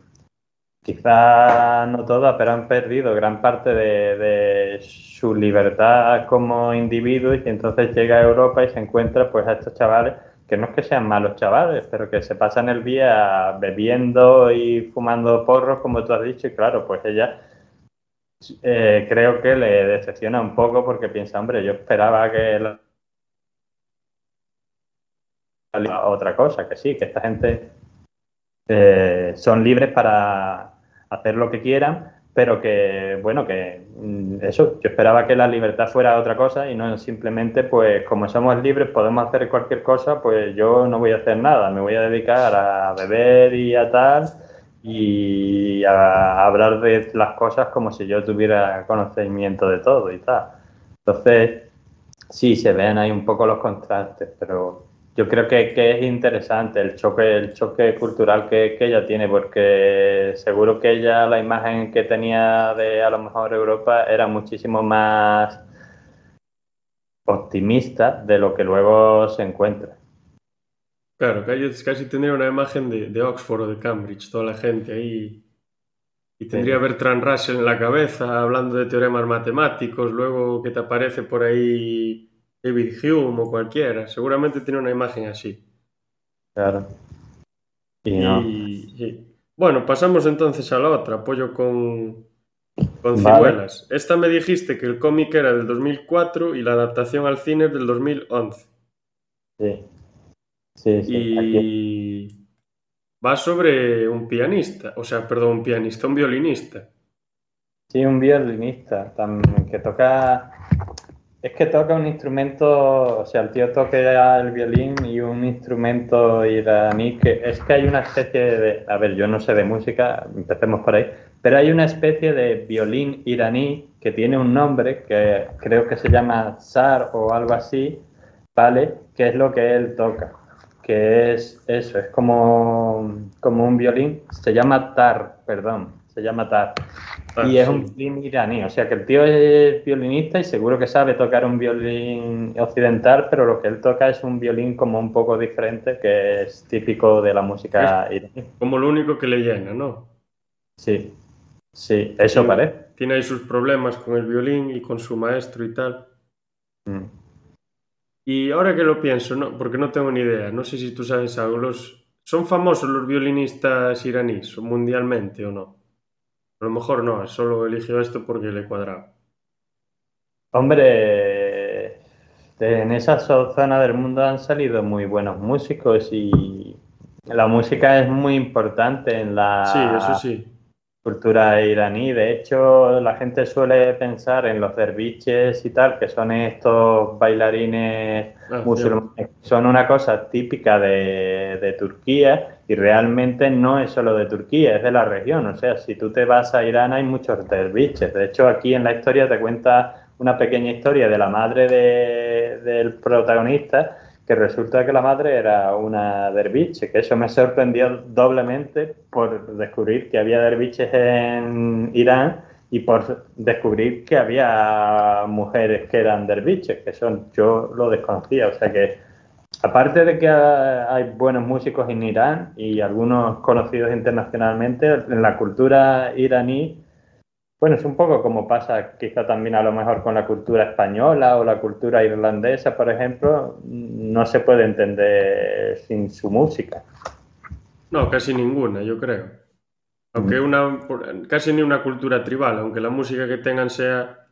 mm, quizá no toda, pero han perdido gran parte de, su libertad como individuo y entonces llega a Europa y se encuentra pues a estos chavales que no es que sean malos chavales, pero que se pasan el día bebiendo y fumando porros, como tú has dicho, y claro, pues ella eh, creo que le decepciona un poco porque piensa, hombre, yo esperaba que otra cosa, que sí, que esta gente eh, son libres para hacer lo que quieran, pero que, bueno, que mm, eso, yo esperaba que la libertad fuera otra cosa y no simplemente, pues como somos libres, podemos hacer cualquier cosa, pues yo no voy a hacer nada, me voy a dedicar a beber y a tal y a hablar de las cosas como si yo tuviera conocimiento de todo y tal. Entonces, sí, se ven ahí un poco los contrastes, pero yo creo que, es interesante el choque, el choque cultural que, ella tiene, porque seguro que ella la imagen que tenía de a lo mejor Europa era muchísimo más optimista de lo que luego se encuentra. Claro, casi, casi tendría una imagen de, Oxford o de Cambridge, toda la gente ahí. Y tendría Bertrand Russell en la cabeza hablando de teoremas matemáticos, luego que te aparece por ahí David Hume o cualquiera, seguramente tiene una imagen así. Claro. Y, Bueno, pasamos entonces a la otra, apoyo con, con cibuelas. Esta me dijiste que el cómic era del 2004 y la adaptación al cine es del 2011. Sí. Sí, sí. Y va sobre un pianista, o sea, perdón, un pianista, un violinista. Sí, un violinista también, que toca es que toca un instrumento, o sea, el tío toca el violín y un instrumento iraní que es que hay una especie de, a ver, yo no sé de música, empecemos por ahí, pero hay una especie de violín iraní que tiene un nombre que creo que se llama zar o algo así, ¿vale? Que es lo que él toca, que es eso, es como, como un violín, se llama tar, perdón, se llama Tar. Ah, y es un violín iraní, o sea que el tío es violinista y seguro que sabe tocar un violín occidental, pero lo que él toca es un violín como un poco diferente, que es típico de la música iraní. Como lo único que le llena, ¿no? Sí, sí, eso parece. Tiene ahí sus problemas con el violín y con su maestro y tal. Mm. Y ahora que lo pienso, no, porque no tengo ni idea, no sé si tú sabes algo, los, ¿son famosos los violinistas iraníes mundialmente o no? A lo mejor no, solo eligió esto porque le cuadraba. Hombre, en esa zona del mundo han salido muy buenos músicos y la música es muy importante en la sí, eso sí. cultura iraní. De hecho, la gente suele pensar en los derviches y tal, que son estos bailarines ah, musulmanes, son una cosa típica de, de Turquía y realmente no es solo de Turquía, es de la región. O sea, si tú te vas a Irán hay muchos derviches. De hecho, aquí en la historia te cuenta una pequeña historia de la madre del protagonista, que resulta que la madre era una derviche, que eso me sorprendió doblemente por descubrir que había derviches en Irán y por descubrir que había mujeres que eran derviches, que eso yo lo desconocía. O sea que Aparte de que hay buenos músicos en Irán y algunos conocidos internacionalmente, en la cultura iraní, bueno, es un poco como pasa quizá también a lo mejor con la cultura española o la cultura irlandesa, por ejemplo, no se puede entender sin su música. No, casi ninguna, yo creo. Aunque una casi ni una cultura tribal, aunque la música que tengan sea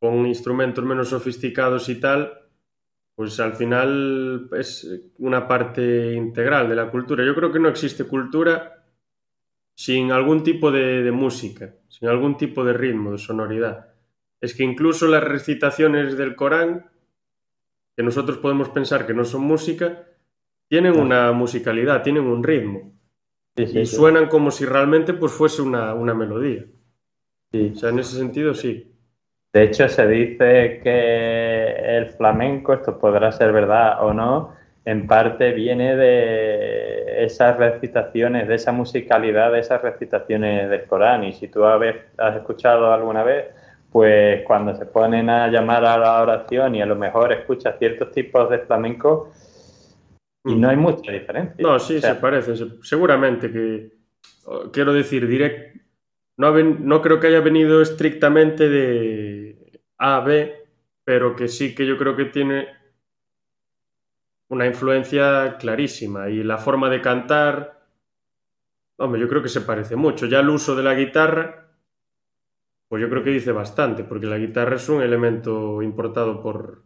con instrumentos menos sofisticados y tal, pues al final es una parte integral de la cultura. Yo creo que no existe cultura sin algún tipo de, de música, sin algún tipo de ritmo, de sonoridad. Es que incluso las recitaciones del Corán, que nosotros podemos pensar que no son música, tienen una musicalidad, tienen un ritmo. Sí, sí, y sí. suenan como si realmente pues fuese una, una melodía. Sí. O sea, en ese sentido sí. De hecho, se dice que el flamenco, esto podrá ser verdad o no, en parte viene de esas recitaciones, de esa musicalidad de esas recitaciones del Corán. Y si tú has escuchado alguna vez, pues cuando se ponen a llamar a la oración y a lo mejor escuchas ciertos tipos de flamenco y no hay mucha diferencia. No, sí, O sea, se parecen. se- Seguramente que, quiero decir, direct, no, no creo que haya venido estrictamente de A a B, pero que sí que yo creo que tiene una influencia clarísima. Y la forma de cantar, hombre, yo creo que se parece mucho. Ya el uso de la guitarra, pues yo creo que dice bastante, porque la guitarra es un elemento importado por,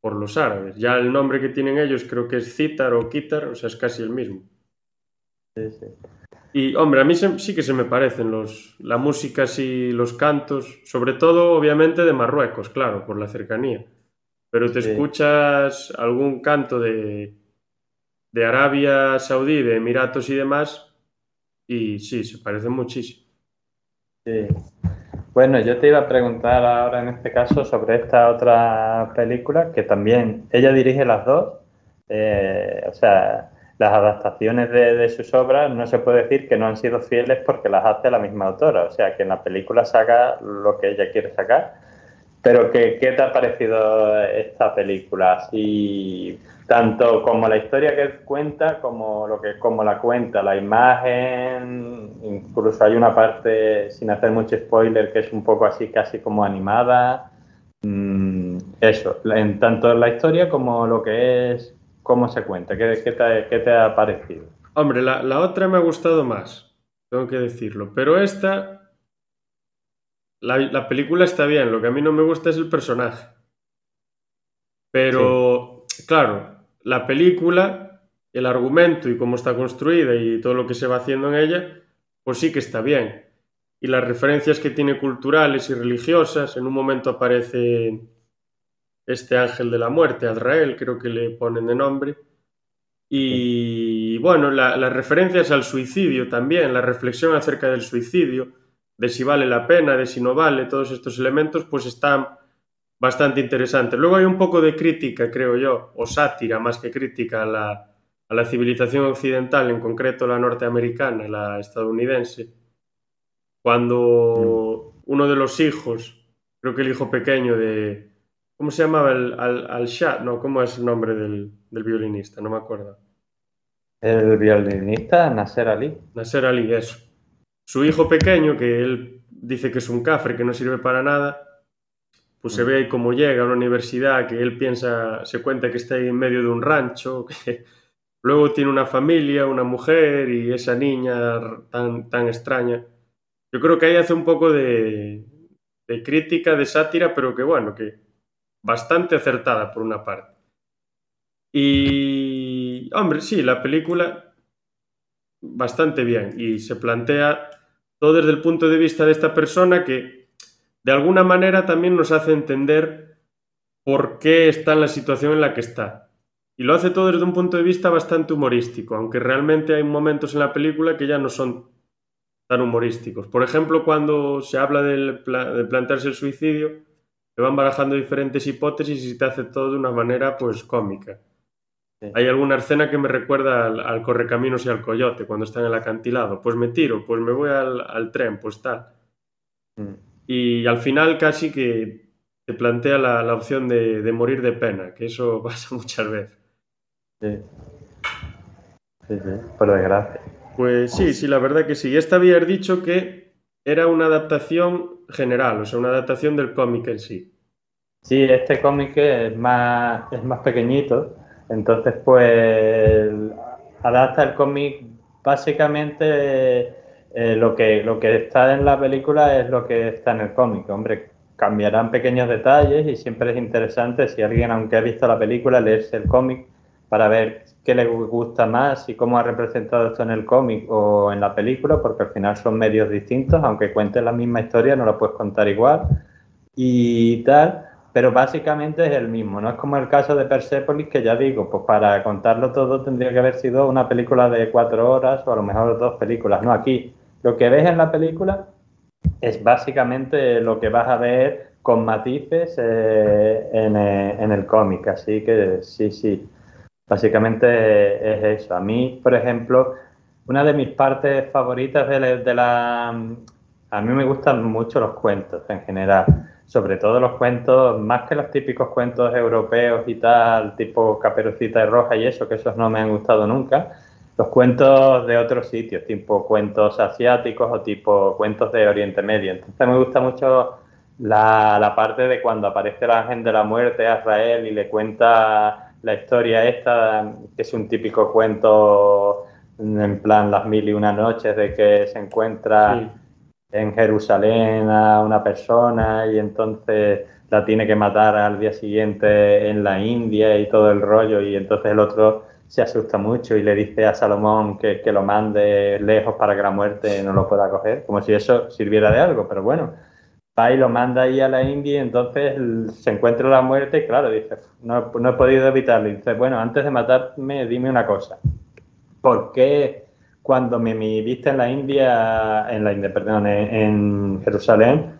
por los árabes. Ya el nombre que tienen ellos creo que es citar o quitar, o sea, es casi el mismo. sí, sí. Y, hombre, a mí se- sí que se me parecen los, la música y los cantos, sobre todo, obviamente, de Marruecos, claro, por la cercanía. Pero te Sí. escuchas algún canto de, de Arabia Saudí, de Emiratos y demás, y sí, se parecen muchísimo. Sí. Bueno, yo te iba a preguntar ahora en este caso sobre esta otra película que también ella dirige las dos. Eh, o sea, las adaptaciones de, de sus obras no se puede decir que no han sido fieles porque las hace la misma autora. O sea, que en la película saca lo que ella quiere sacar. Pero ¿qué, qué te ha parecido esta película? Así, tanto como la historia que cuenta, como lo que como la cuenta, la imagen, incluso hay una parte, sin hacer mucho spoiler, que es un poco así, casi como animada. Mm, eso, en tanto la historia como lo que es, cómo se cuenta, ¿qué, qué te, qué te ha parecido? Hombre, la, la otra me ha gustado más, tengo que decirlo, pero esta, la, la película está bien, lo que a mí no me gusta es el personaje. Pero, claro, la película, el argumento y cómo está construida y todo lo que se va haciendo en ella, pues sí que está bien. Y las referencias que tiene culturales y religiosas, en un momento aparece este ángel de la muerte, Azrael, creo que le ponen de nombre. Y bueno, la- las referencias al suicidio también, la reflexión acerca del suicidio, de si vale la pena, de si no vale, todos estos elementos, pues están bastante interesantes. Luego hay un poco de crítica, creo yo, o sátira más que crítica a la, a la civilización occidental, en concreto la norteamericana, la estadounidense, cuando uno de los hijos, creo que el hijo pequeño de... ¿Cómo se llamaba? El, al, al Shah, no, ¿cómo es el nombre del, del violinista? No me acuerdo. El violinista Nasser Ali. Nasser Ali, eso. Su hijo pequeño, que él dice que es un cafre, que no sirve para nada, pues se ve ahí cómo llega a una universidad, que él piensa, se cuenta que está ahí en medio de un rancho, que luego tiene una familia, una mujer y esa niña tan, tan extraña. Yo creo que ahí hace un poco de, de crítica, de sátira, pero que bueno, que bastante acertada por una parte. Y, hombre, sí, la película bastante bien y se plantea todo desde el punto de vista de esta persona que de alguna manera también nos hace entender por qué está en la situación en la que está. Y lo hace todo desde un punto de vista bastante humorístico, aunque realmente hay momentos en la película que ya no son tan humorísticos. Por ejemplo, cuando se habla de plantearse el suicidio, se van barajando diferentes hipótesis y te hace todo de una manera pues cómica. Sí. Hay alguna escena que me recuerda al, al Correcaminos y al Coyote, cuando están en el acantilado. Pues me tiro, pues me voy al, al tren, pues tal. Mm. Y al final casi que te plantea la, la opción de, de morir de pena, que eso pasa muchas veces. Sí. Sí, sí, por desgracia. Pues sí, sí, la verdad que sí. Esta habías dicho que era una adaptación general, o sea, una adaptación del cómic en sí. Sí, este cómic es más, es más pequeñito, entonces pues adapta el cómic básicamente eh, lo, que, lo que está en la película es lo que está en el cómic. Hombre, cambiarán pequeños detalles y siempre es interesante si alguien, aunque ha visto la película, leerse el cómic para ver qué le gusta más y cómo ha representado esto en el cómic o en la película, porque al final son medios distintos, aunque cuentes la misma historia, no la puedes contar igual y tal, pero básicamente es el mismo, no es como el caso de Persepolis, que ya digo, pues para contarlo todo tendría que haber sido una película de cuatro horas o a lo mejor dos películas, no aquí. Lo que ves en la película es básicamente lo que vas a ver con matices eh, en, eh, en el cómic, así que sí, sí. Básicamente es eso. A mí, por ejemplo, una de mis partes favoritas de la, A mí me gustan mucho los cuentos en general, sobre todo los cuentos, más que los típicos cuentos europeos y tal, tipo Caperucita de Roja y eso, que esos no me han gustado nunca. Los cuentos de otros sitios, tipo cuentos asiáticos o tipo cuentos de Oriente Medio. Entonces me gusta mucho la, la parte de cuando aparece la ángel de la muerte a Israel y le cuenta la historia esta, que es un típico cuento en plan las mil y una noches de que se encuentra en Jerusalén a una persona y entonces la tiene que matar al día siguiente en la India y todo el rollo y entonces el otro se asusta mucho y le dice a Salomón que, que lo mande lejos para que la muerte no lo pueda coger, como si eso sirviera de algo, pero bueno, va y lo manda ahí a la India entonces se encuentra la muerte y claro, dice, no, he podido evitarlo. Y dice, bueno, antes de matarme, dime una cosa. ¿Por qué cuando me, viste en la India, en la India, perdón, en, Jerusalén,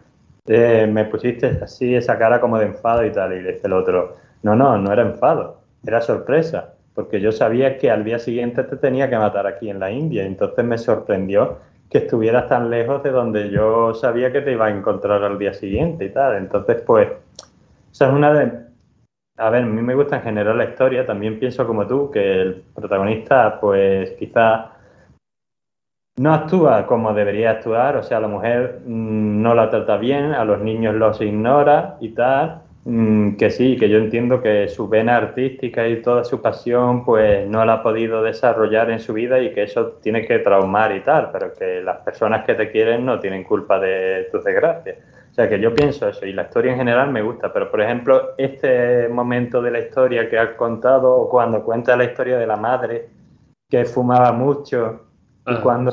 eh, me pusiste así esa cara como de enfado y tal? Y dice el otro, no, no, no era enfado, era sorpresa, porque yo sabía que al día siguiente te tenía que matar aquí en la India. Y entonces me sorprendió que estuvieras tan lejos de donde yo sabía que te iba a encontrar al día siguiente y tal. Entonces, pues, esa es una de... A ver, a mí me gusta en general la historia, también pienso como tú, que el protagonista, pues quizá no actúa como debería actuar, o sea, la mujer mm, no la trata bien, a los niños los ignora y tal, Mm, que sí, que yo entiendo que su vena artística y toda su pasión pues no la ha podido desarrollar en su vida y que eso tiene que traumar y tal, pero que las personas que te quieren no tienen culpa de tus desgracias. O sea que yo pienso eso y la historia en general me gusta, pero por ejemplo este momento de la historia que has contado o cuando cuenta la historia de la madre que fumaba mucho y ah, cuando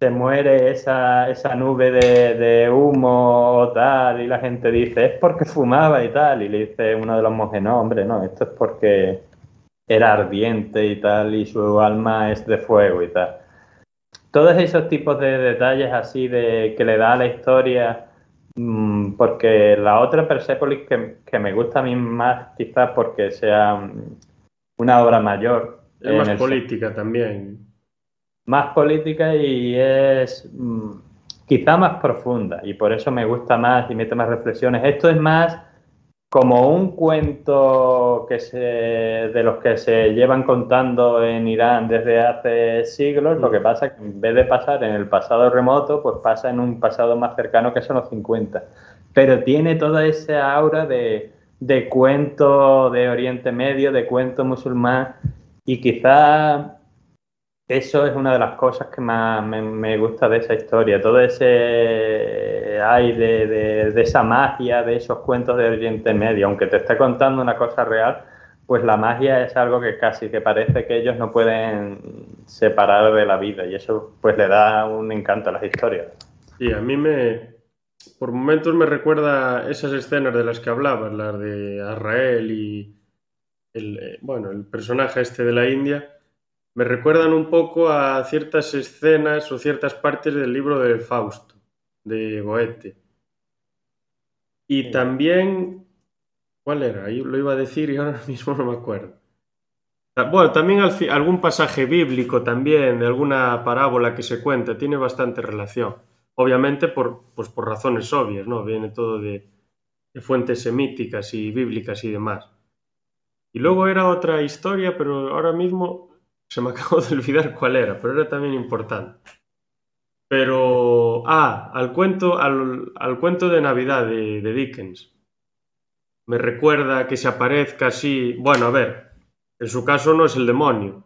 se muere esa, esa nube de, humo o tal, y la gente dice, es porque fumaba y tal, y le dice uno de los monjes, no, hombre, no, esto es porque era ardiente y tal, y su alma es de fuego y tal. Todos esos tipos de detalles así de que le da a la historia, mm, porque la otra Persepolis que, que, me gusta a mí más quizás porque sea una obra mayor. Es más política también más política y es mm, quizá más profunda y por eso me gusta más y mete más reflexiones. Esto es más como un cuento que se, de los que se llevan contando en Irán desde hace siglos, lo que pasa es que en vez de pasar en el pasado remoto, pues pasa en un pasado más cercano que son los 50. Pero tiene toda esa aura de, de cuento de Oriente Medio, de cuento musulmán, y quizá eso es una de las cosas que más me, gusta de esa historia, todo ese aire de, esa magia, de esos cuentos de Oriente Medio, aunque te esté contando una cosa real, pues la magia es algo que casi que parece que ellos no pueden separar de la vida y eso pues le da un encanto a las historias. Y a mí me, por momentos me recuerda esas escenas de las que hablabas, las de Arrael y el, eh, bueno, el personaje este de la India me recuerdan un poco a ciertas escenas o ciertas partes del libro de Fausto, de Goethe. Y también, ¿cuál era? Lo iba a decir y ahora mismo no me acuerdo. Bueno, también algún pasaje bíblico también, de alguna parábola que se cuenta, tiene bastante relación. Obviamente por, pues por razones obvias, ¿no? Viene todo de, de fuentes semíticas y bíblicas y demás. Y luego era otra historia, pero ahora mismo se me acabó de olvidar cuál era, pero era también importante. Pero, ah, al cuento, al, cuento de Navidad de, de, Dickens. Me recuerda que se aparezca así. Bueno, a ver, en su caso no es el demonio,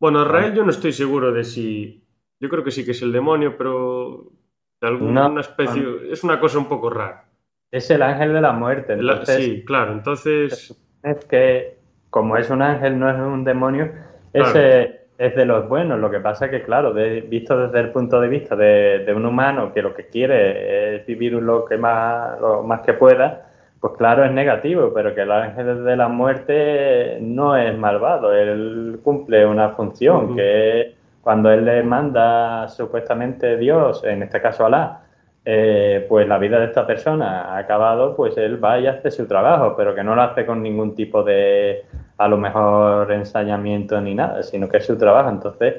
Bueno, Rael yo no estoy seguro de si... Yo creo que sí que es el demonio, pero de alguna No, especie... Es una cosa un poco rara. Es el ángel de la muerte. La- sí, claro, entonces... es que como es un ángel, no es un demonio, Claro. ese es de los buenos. Lo que pasa que, claro, de- visto desde el punto de vista de, de un humano que lo que quiere es vivir lo que más, lo más que pueda, pues claro, es negativo, pero que el ángel de la muerte no es malvado, él cumple una función, que es cuando él le manda supuestamente Dios, en este caso Alá, eh, pues la vida de esta persona ha acabado, pues él va y hace su trabajo, pero que no lo hace con ningún tipo de, a lo mejor, ensañamiento ni nada, sino que es su trabajo. Entonces,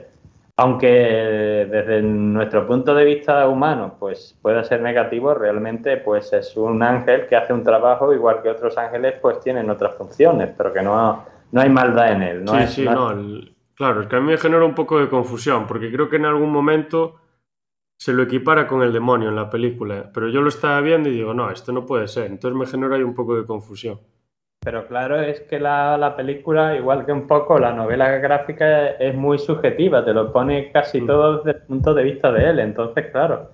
aunque desde nuestro punto de vista humano, pues pueda ser negativo, realmente pues es un ángel que hace un trabajo igual que otros ángeles, pues tienen otras funciones, pero que no, no hay maldad en él. No sí, es- sí, no es- no. el- Claro, es que a mí me genera un poco de confusión, porque creo que en algún momento se lo equipara con el demonio en la película, pero yo lo estaba viendo y digo, no, esto no puede ser. Entonces me genera ahí un poco de confusión. Pero claro, es que la, la película, igual que un poco la novela gráfica, es muy subjetiva, te lo pone casi Mm. todo desde el punto de vista de él. Entonces, claro,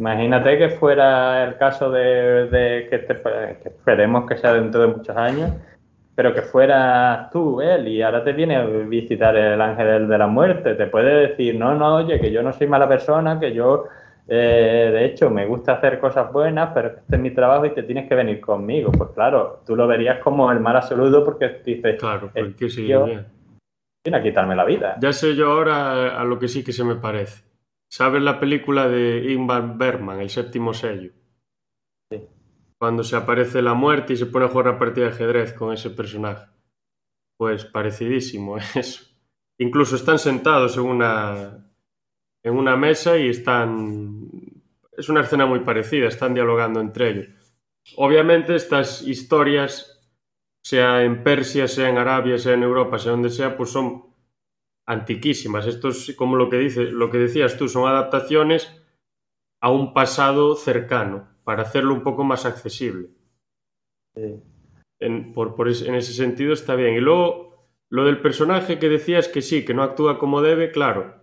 imagínate que fuera el caso de, de que, te- que esperemos que sea dentro de muchos años, pero que fuera tú, él, y ahora te viene a visitar el ángel de la muerte. Te puede decir, no, no, oye, que yo no soy mala persona, que yo, eh, de hecho, me gusta hacer cosas buenas, pero este es mi trabajo y te tienes que venir conmigo. Pues claro, tú lo verías como el mal absoluto porque dices, Claro, Eh, porque seguir yo- viene a quitarme la vida. Ya sé yo ahora a lo que sí que se me parece. ¿Sabes la película de Ingmar Bergman, El séptimo sello? Sí. Cuando se aparece la muerte y se pone a jugar una partida de ajedrez con ese personaje. Pues parecidísimo eso. Incluso están sentados en una, en una mesa y están... Es una escena muy parecida, están dialogando entre ellos. Obviamente estas historias, sea en Persia, sea en Arabia, sea en Europa, sea donde sea, pues son antiquísimas. Esto es como lo que, dice, lo que decías tú, son adaptaciones a un pasado cercano, para hacerlo un poco más accesible. Sí. En, por, por es- en ese sentido está bien. Y luego, lo del personaje que decías que sí, que no actúa como debe, claro.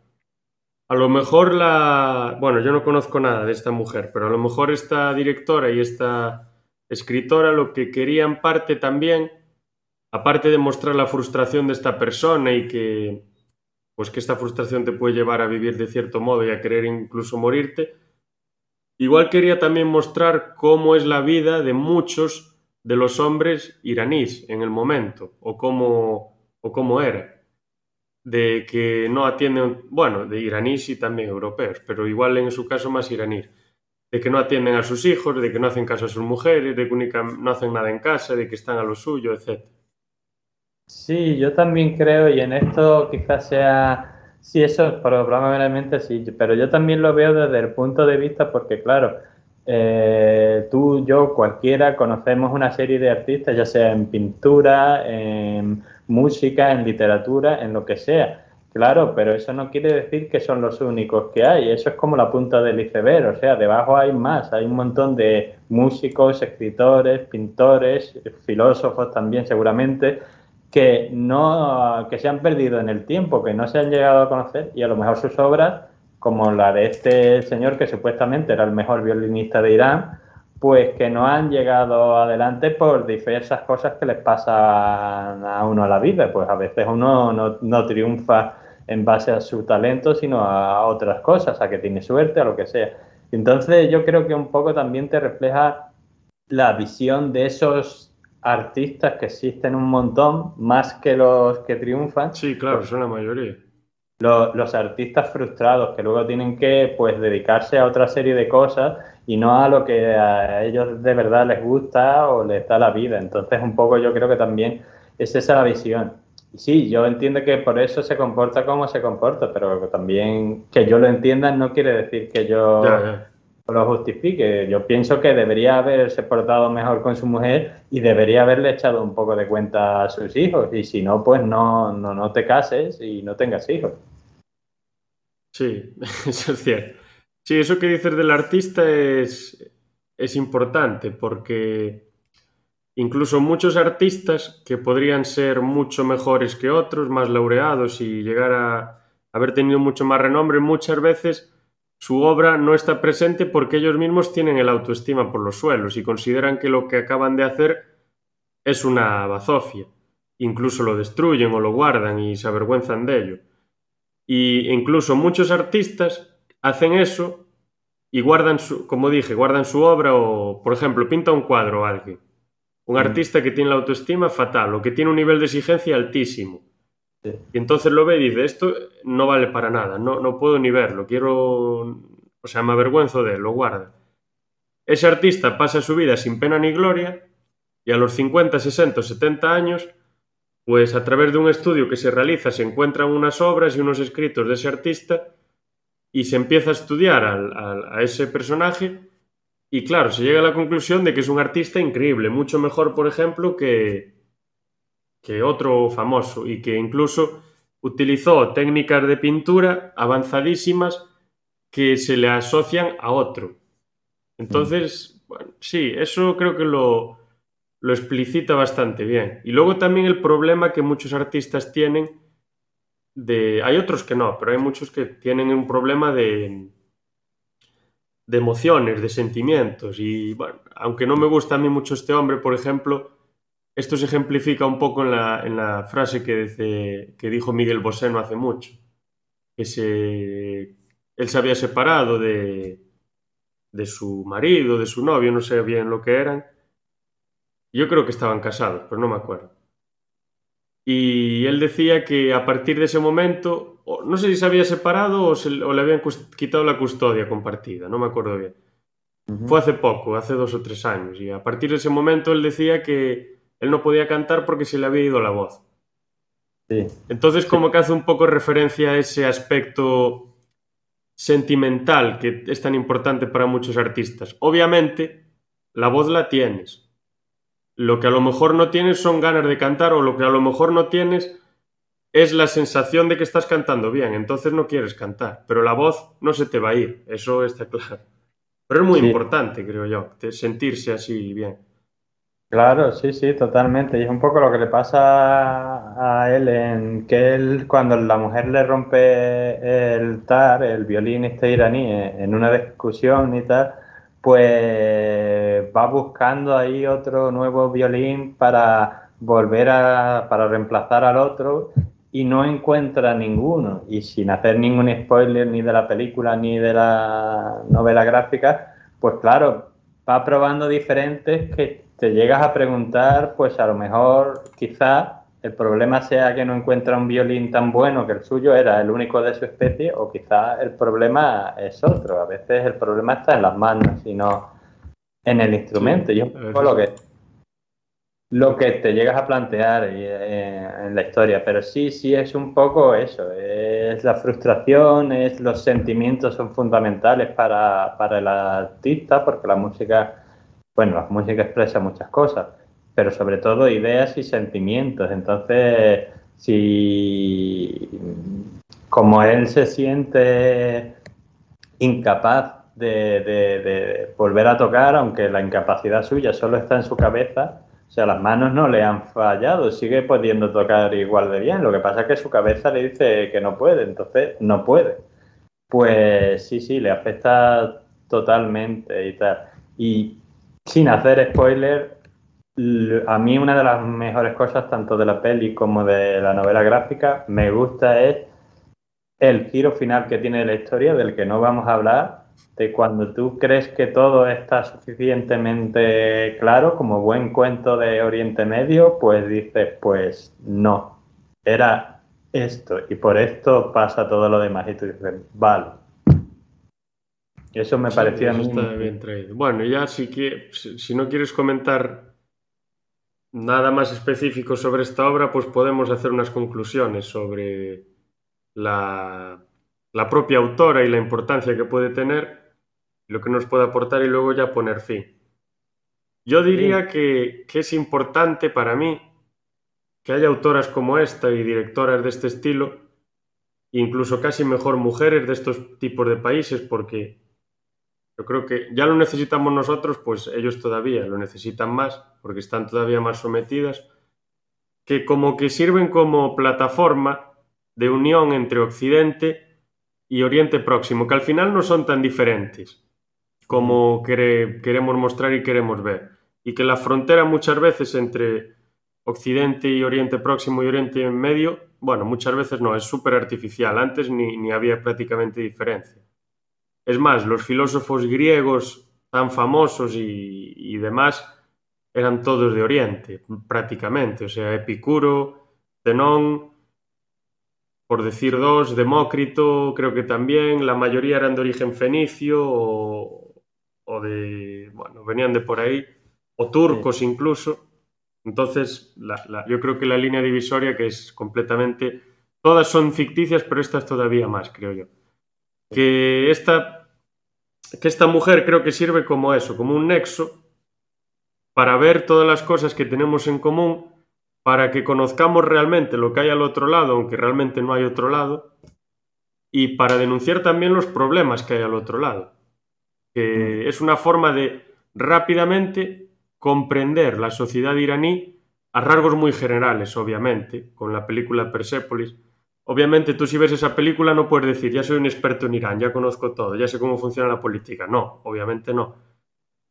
A lo mejor la... Bueno, yo no conozco nada de esta mujer, pero a lo mejor esta directora y esta escritora lo que quería en parte también, aparte de mostrar la frustración de esta persona y que pues que esta frustración te puede llevar a vivir de cierto modo y a querer incluso morirte, igual quería también mostrar cómo es la vida de muchos de los hombres iraníes en el momento, o cómo, o cómo era, de que no atienden, bueno, de iraníes y también europeos, pero igual en su caso más iraníes, de que no atienden a sus hijos, de que no hacen caso a sus mujeres, de que única- no hacen nada en casa, de que están a lo suyo, etc. Sí, yo también creo, y en esto quizás sea, sí, eso probablemente sí, pero yo también lo veo desde el punto de vista porque, claro, eh, tú, yo, cualquiera conocemos una serie de artistas, ya sea en pintura, en música, en literatura, en lo que sea. Claro, pero eso no quiere decir que son los únicos que hay. Eso es como la punta del iceberg. O sea, debajo hay más. Hay un montón de músicos, escritores, pintores, filósofos también seguramente, que no, que se han perdido en el tiempo, que no se han llegado a conocer y a lo mejor sus obras, como la de este señor que supuestamente era el mejor violinista de Irán, pues que no han llegado adelante por diversas cosas que les pasan a uno a la vida. Pues a veces uno no, no triunfa en base a su talento, sino a otras cosas, a que tiene suerte, a lo que sea. Entonces yo creo que un poco también te refleja la visión de esos artistas que existen un montón, más que los que triunfan, Sí, claro, son la mayoría. Los, los artistas frustrados que luego tienen que pues dedicarse a otra serie de cosas y no a lo que a ellos de verdad les gusta o les da la vida. Entonces un poco yo creo que también es esa la visión. Sí, yo entiendo que por eso se comporta como se comporta, pero también que yo lo entienda no quiere decir que yo. Lo justifique. Yo pienso que debería haberse portado mejor con su mujer y debería haberle echado un poco de cuenta a sus hijos. Y si no, pues no, no, no te cases y no tengas hijos. Sí, eso es cierto. Sí, eso que dices del artista es, es importante porque incluso muchos artistas que podrían ser mucho mejores que otros, más laureados y llegar a haber tenido mucho más renombre, muchas veces su obra no está presente porque ellos mismos tienen el autoestima por los suelos y consideran que lo que acaban de hacer es una bazofia. Incluso lo destruyen o lo guardan y se avergüenzan de ello. Y incluso muchos artistas hacen eso y guardan su, como dije, guardan su obra o, por ejemplo, pinta un cuadro a alguien. Un mm. artista que tiene la autoestima fatal o que tiene un nivel de exigencia altísimo. Y entonces lo ve y dice, esto no vale para nada, no, no puedo ni verlo, quiero, o sea, me avergüenzo de él, lo guarda. Ese artista pasa su vida sin pena ni gloria y a los 50, 60, 70 años, pues a través de un estudio que se realiza se encuentran unas obras y unos escritos de ese artista y se empieza a estudiar a ese personaje y claro, se llega a la conclusión de que es un artista increíble, mucho mejor, por ejemplo, que, que otro famoso y que incluso utilizó técnicas de pintura avanzadísimas que se le asocian a otro. Entonces, bueno, sí, eso creo que lo, lo explicita bastante bien. Y luego también el problema que muchos artistas tienen de... Hay otros que no, pero hay muchos que tienen un problema de, de emociones, de sentimientos. Y bueno, aunque no me gusta a mí mucho este hombre, por ejemplo, esto se ejemplifica un poco en la, frase que, que, dijo Miguel Bosé no hace mucho, que se, él se había separado de, de su marido, de su novio, no sé bien lo que eran. Yo creo que estaban casados, pero no me acuerdo. Y él decía que a partir de ese momento, no sé si se había separado o, le habían quitado la custodia compartida, no me acuerdo bien. Fue hace poco, hace dos o tres años, y a partir de ese momento él decía que él no podía cantar porque se le había ido la voz. Entonces como que hace un poco referencia a ese aspecto sentimental que es tan importante para muchos artistas. Obviamente, la voz la tienes. Lo que a lo mejor no tienes son ganas de cantar o lo que a lo mejor no tienes es la sensación de que estás cantando bien, entonces no quieres cantar, pero la voz no se te va a ir, eso está claro. Pero es muy importante, creo yo, sentirse así bien. Claro, sí, sí, totalmente. Y es un poco lo que le pasa a él en que él, cuando la mujer le rompe el tar, el violín este iraní, en una discusión y tal, pues va buscando ahí otro nuevo violín para volver a, para reemplazar al otro y no encuentra ninguno. Y sin hacer ningún spoiler ni de la película ni de la novela gráfica, pues claro, va probando diferentes que te llegas a preguntar, pues a lo mejor quizá el problema sea que no encuentra un violín tan bueno que el suyo era el único de su especie, o quizá el problema es otro. A veces el problema está en las manos y no en el instrumento. y es un poco lo que, lo que te llegas a plantear eh, en la historia. Pero sí, sí es un poco eso. Es la frustración, es los sentimientos son fundamentales para, para el artista, porque la música bueno, la música expresa muchas cosas, pero sobre todo ideas y sentimientos. Entonces, si como él se siente incapaz de, volver a tocar, aunque la incapacidad suya solo está en su cabeza, o sea, las manos no le han fallado, sigue pudiendo tocar igual de bien. Lo que pasa es que su cabeza le dice que no puede, entonces no puede. Pues sí, sí, le afecta totalmente y tal. Y sin hacer spoiler, a mí una de las mejores cosas, tanto de la peli como de la novela gráfica, me gusta es el giro final que tiene la historia, del que no vamos a hablar, de cuando tú crees que todo está suficientemente claro, como buen cuento de Oriente Medio, pues dices, pues no, era esto, y por esto pasa todo lo demás, y tú dices, vale, eso me parecía a mí. bien traído. Bueno, ya si, que, si no quieres comentar nada más específico sobre esta obra, pues podemos hacer unas conclusiones sobre la, propia autora y la importancia que puede tener, lo que nos puede aportar y luego ya poner fin. Yo diría que, que es importante para mí que haya autoras como esta y directoras de este estilo, incluso casi mejor mujeres de estos tipos de países, porque Yo creo que ya lo necesitamos nosotros, pues ellos todavía lo necesitan más, porque están todavía más sometidas, que como que sirven como plataforma de unión entre Occidente y Oriente Próximo, que al final no son tan diferentes como queremos mostrar y queremos ver. Y que la frontera muchas veces entre Occidente y Oriente Próximo y Oriente Medio, bueno, muchas veces no, es súper artificial. Antes ni, ni había prácticamente diferencia. Es más, los filósofos griegos tan famosos y, y demás eran todos de Oriente, prácticamente. O sea, Epicuro, Zenón, por decir dos, Demócrito, creo que también, la mayoría eran de origen fenicio o, o de, bueno, venían de por ahí, o turcos incluso. Entonces, la, yo creo que la línea divisoria que es completamente, todas son ficticias, pero esta es todavía más, creo yo. Que esta, que esta mujer creo que sirve como eso, como un nexo para ver todas las cosas que tenemos en común, para que conozcamos realmente lo que hay al otro lado, aunque realmente no hay otro lado, y para denunciar también los problemas que hay al otro lado que mm. es una forma de rápidamente comprender la sociedad iraní a rasgos muy generales, obviamente, con la película Persepolis. Obviamente tú si ves esa película no puedes decir, ya soy un experto en Irán, ya conozco todo, ya sé cómo funciona la política. No, obviamente no.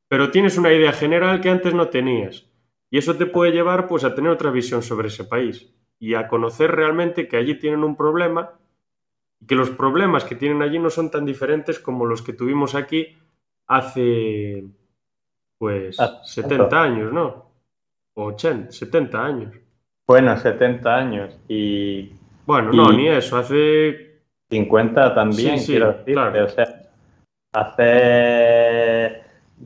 Pero tienes una idea general que antes no tenías. Y eso te puede llevar pues a tener otra visión sobre ese país y a conocer realmente que allí tienen un problema y que los problemas que tienen allí no son tan diferentes como los que tuvimos aquí hace pues 70 años, ¿no? 80, 70 años. Bueno, 70 años y... Bueno, no, ni eso, hace... 50 también, quiero decirte, o sea, hace...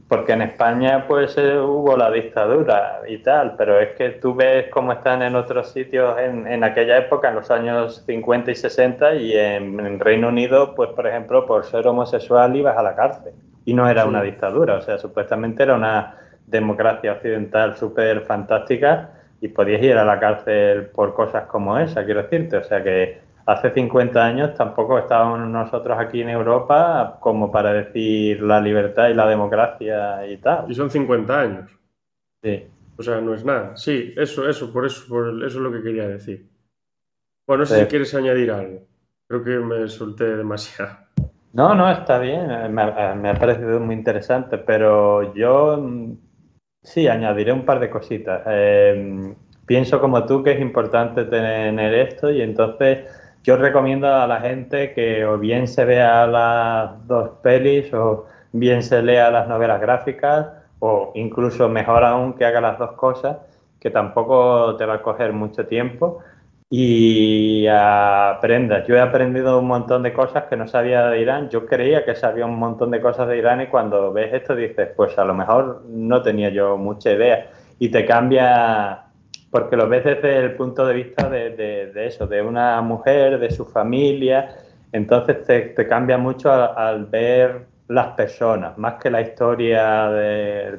Porque en España pues eh, hubo la dictadura y tal, pero es que tú ves cómo están en otros sitios en, en aquella época, en los años 50 y 60, y en, en Reino Unido, pues por ejemplo, por ser homosexual ibas a la cárcel y no era una dictadura, o sea, supuestamente era una democracia occidental súper fantástica y podías ir a la cárcel por cosas como esa, quiero decirte, o sea que hace 50 años tampoco estábamos nosotros aquí en Europa como para decir la libertad y la democracia y tal. Y son 50 años. Sí. O sea, no es nada. Sí, eso, eso, por eso, por eso es lo que quería decir. Bueno, no sé si quieres añadir algo. Creo que me solté demasiado. No, no, está bien, eh, me, ha parecido muy interesante, pero yo sí añadiré un par de cositas. Em, pienso como tú que es importante tener esto y entonces yo recomiendo a la gente que o bien se vea las dos pelis o bien se lea las novelas gráficas o incluso mejor aún que haga las dos cosas, que tampoco te va a coger mucho tiempo y aprendas. Yo he aprendido un montón de cosas que no sabía de Irán. Yo creía que sabía un montón de cosas de Irán y cuando ves esto dices, pues a lo mejor no tenía yo mucha idea. Y te cambia, porque lo ves desde el punto de vista de, de, eso, de una mujer, de su familia. Entonces te, te cambia mucho al ver las personas, más que la historia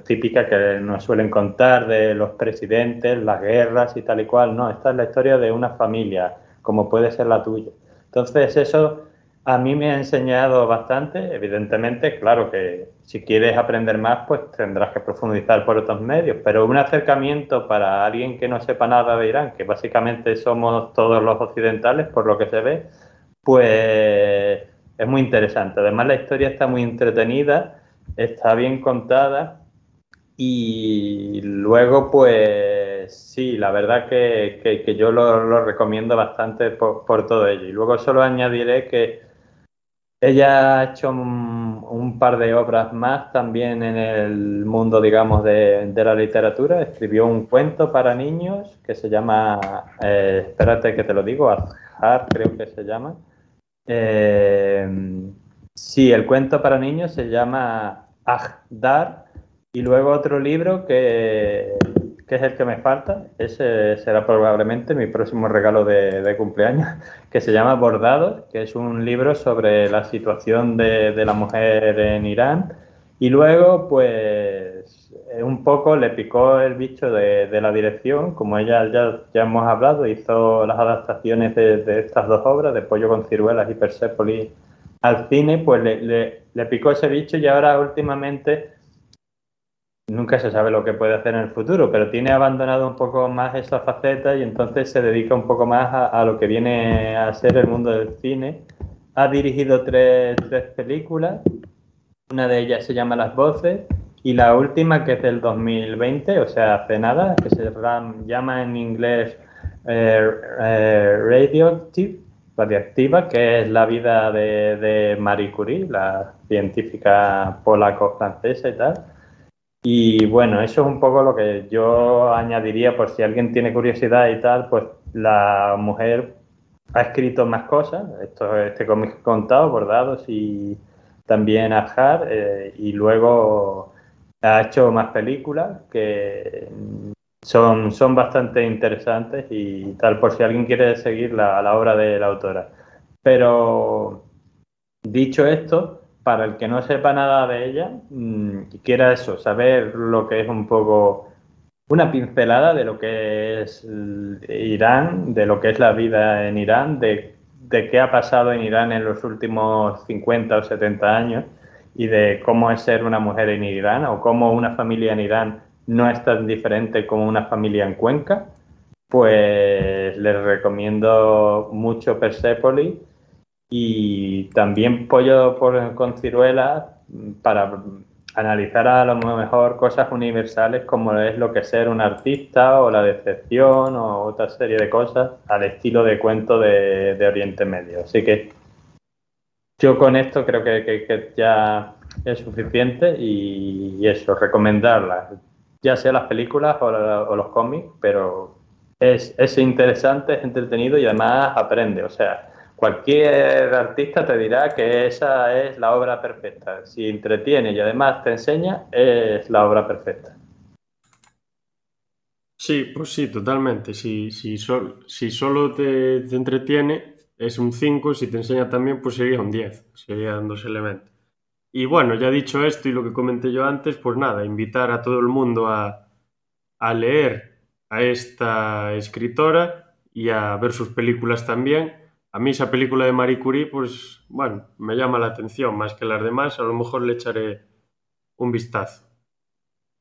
típica que nos suelen contar de los presidentes, las guerras y tal y cual. No, esta es la historia de una familia, como puede ser la tuya. Entonces eso a mí me ha enseñado bastante. Evidentemente, claro que si quieres aprender más, pues tendrás que profundizar por otros medios. Pero un acercamiento para alguien que no sepa nada de Irán, que básicamente somos todos los occidentales, por lo que se ve, pues es muy interesante. Además, la historia está muy entretenida, está bien contada y luego, pues sí, la verdad que, yo lo, recomiendo bastante por, todo ello. Y luego solo añadiré que ella ha hecho un, par de obras más también en el mundo, digamos, de, la literatura. Escribió un cuento para niños que se llama, eh, espérate que te lo digo, Azhar creo que se llama eh, sí, el cuento para niños se llama Ahdar y luego otro libro que, es el que me falta, ese será probablemente mi próximo regalo de, cumpleaños, que se llama Bordados, que es un libro sobre la situación de, la mujer en Irán. Y luego, pues, un poco le picó el bicho de, la dirección, como ella ya, ya hemos hablado, hizo las adaptaciones de, estas dos obras, de Pollo con ciruelas y Persepolis, al cine, pues le, le picó ese bicho y ahora últimamente nunca se sabe lo que puede hacer en el futuro, pero tiene abandonado un poco más esa faceta y entonces se dedica un poco más a, lo que viene a ser el mundo del cine. Ha dirigido tres, tres películas, una de ellas se llama Las Voces y la última que es del 2020, o sea, hace nada, que se llama en inglés eh, eh, Radioactive, radiactiva, que es la vida de, de Marie Curie, la científica polaco-francesa y tal. Y bueno, eso es un poco lo que yo añadiría por si alguien tiene curiosidad y tal, pues la mujer ha escrito más cosas, esto, este cómic contado, bordados y también Ajar, eh, y luego ha hecho más películas que son, son bastante interesantes y tal, por si alguien quiere seguir la, la obra de la autora. Pero dicho esto, para el que no sepa nada de ella mm, y quiera eso, saber lo que es un poco una pincelada de lo que es Irán, de lo que es la vida en Irán, de, qué ha pasado en Irán en los últimos 50 o 70 años y de cómo es ser una mujer en Irán o cómo una familia en Irán no es tan diferente como una familia en Cuenca, pues les recomiendo mucho Persepolis y también pollo por, con ciruelas para analizar a lo mejor cosas universales como es lo que es ser un artista o la decepción o otra serie de cosas al estilo de cuento de, Oriente Medio. Así que yo con esto creo que, ya es suficiente y, eso, recomendarlas, ya sea las películas o, los cómics, pero es, es interesante, es entretenido y además aprende, o sea, Cualquier artista te dirá que esa es la obra perfecta. Si entretiene y además te enseña, es la obra perfecta. Sí, pues sí, totalmente. Si, si, si solo te, entretiene, es un 5. Si te enseña también, pues sería un 10. Serían dos elementos. Y bueno, ya dicho esto y lo que comenté yo antes, pues nada, invitar a todo el mundo a, a leer a esta escritora y a ver sus películas también a mí esa película de Marie Curie, pues bueno, me llama la atención más que las demás, a lo mejor le echaré un vistazo.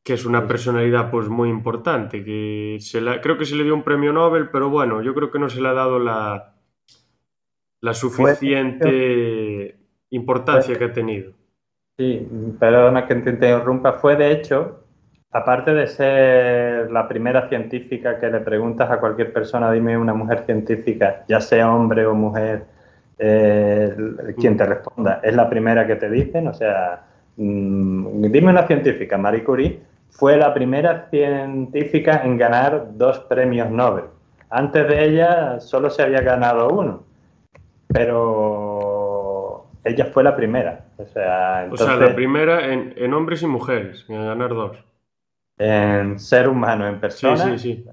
Que es una personalidad pues muy importante, que se la, creo que se le dio un premio Nobel, pero bueno, yo creo que no se le ha dado la, la suficiente importancia que ha tenido. Sí, perdona que te interrumpa, fue de hecho Aparte de ser la primera científica que le preguntas a cualquier persona, dime una mujer científica, ya sea hombre o mujer, eh, quien te responda, es la primera que te dicen, o sea, mm, dime una científica, Marie Curie fue la primera científica en ganar dos premios Nobel. Antes de ella solo se había ganado uno, pero ella fue la primera. O sea, o sea la primera en, en hombres y mujeres, en ganar dos en ser humano, en persona. Sí, sí, sí.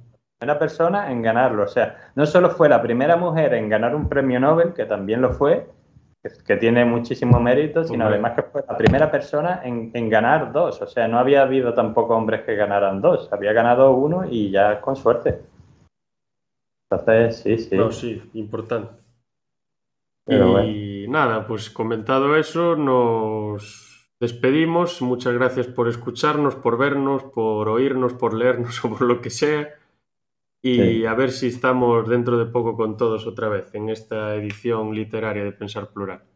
Una persona en ganarlo. O sea, no solo fue la primera mujer en ganar un premio Nobel, que también lo fue, que, tiene muchísimo mérito, sino además que fue la primera persona en, ganar dos. O sea, no había habido tampoco hombres que ganaran dos. Había ganado uno y ya con suerte. Entonces, sí, sí. No, sí, importante. Y nada, pues comentado eso, nos despedimos. Muchas gracias por escucharnos, por vernos, por oírnos, por leernos o por lo que sea. Y a ver si estamos dentro de poco con todos otra vez en esta edición literaria de Pensar Plural.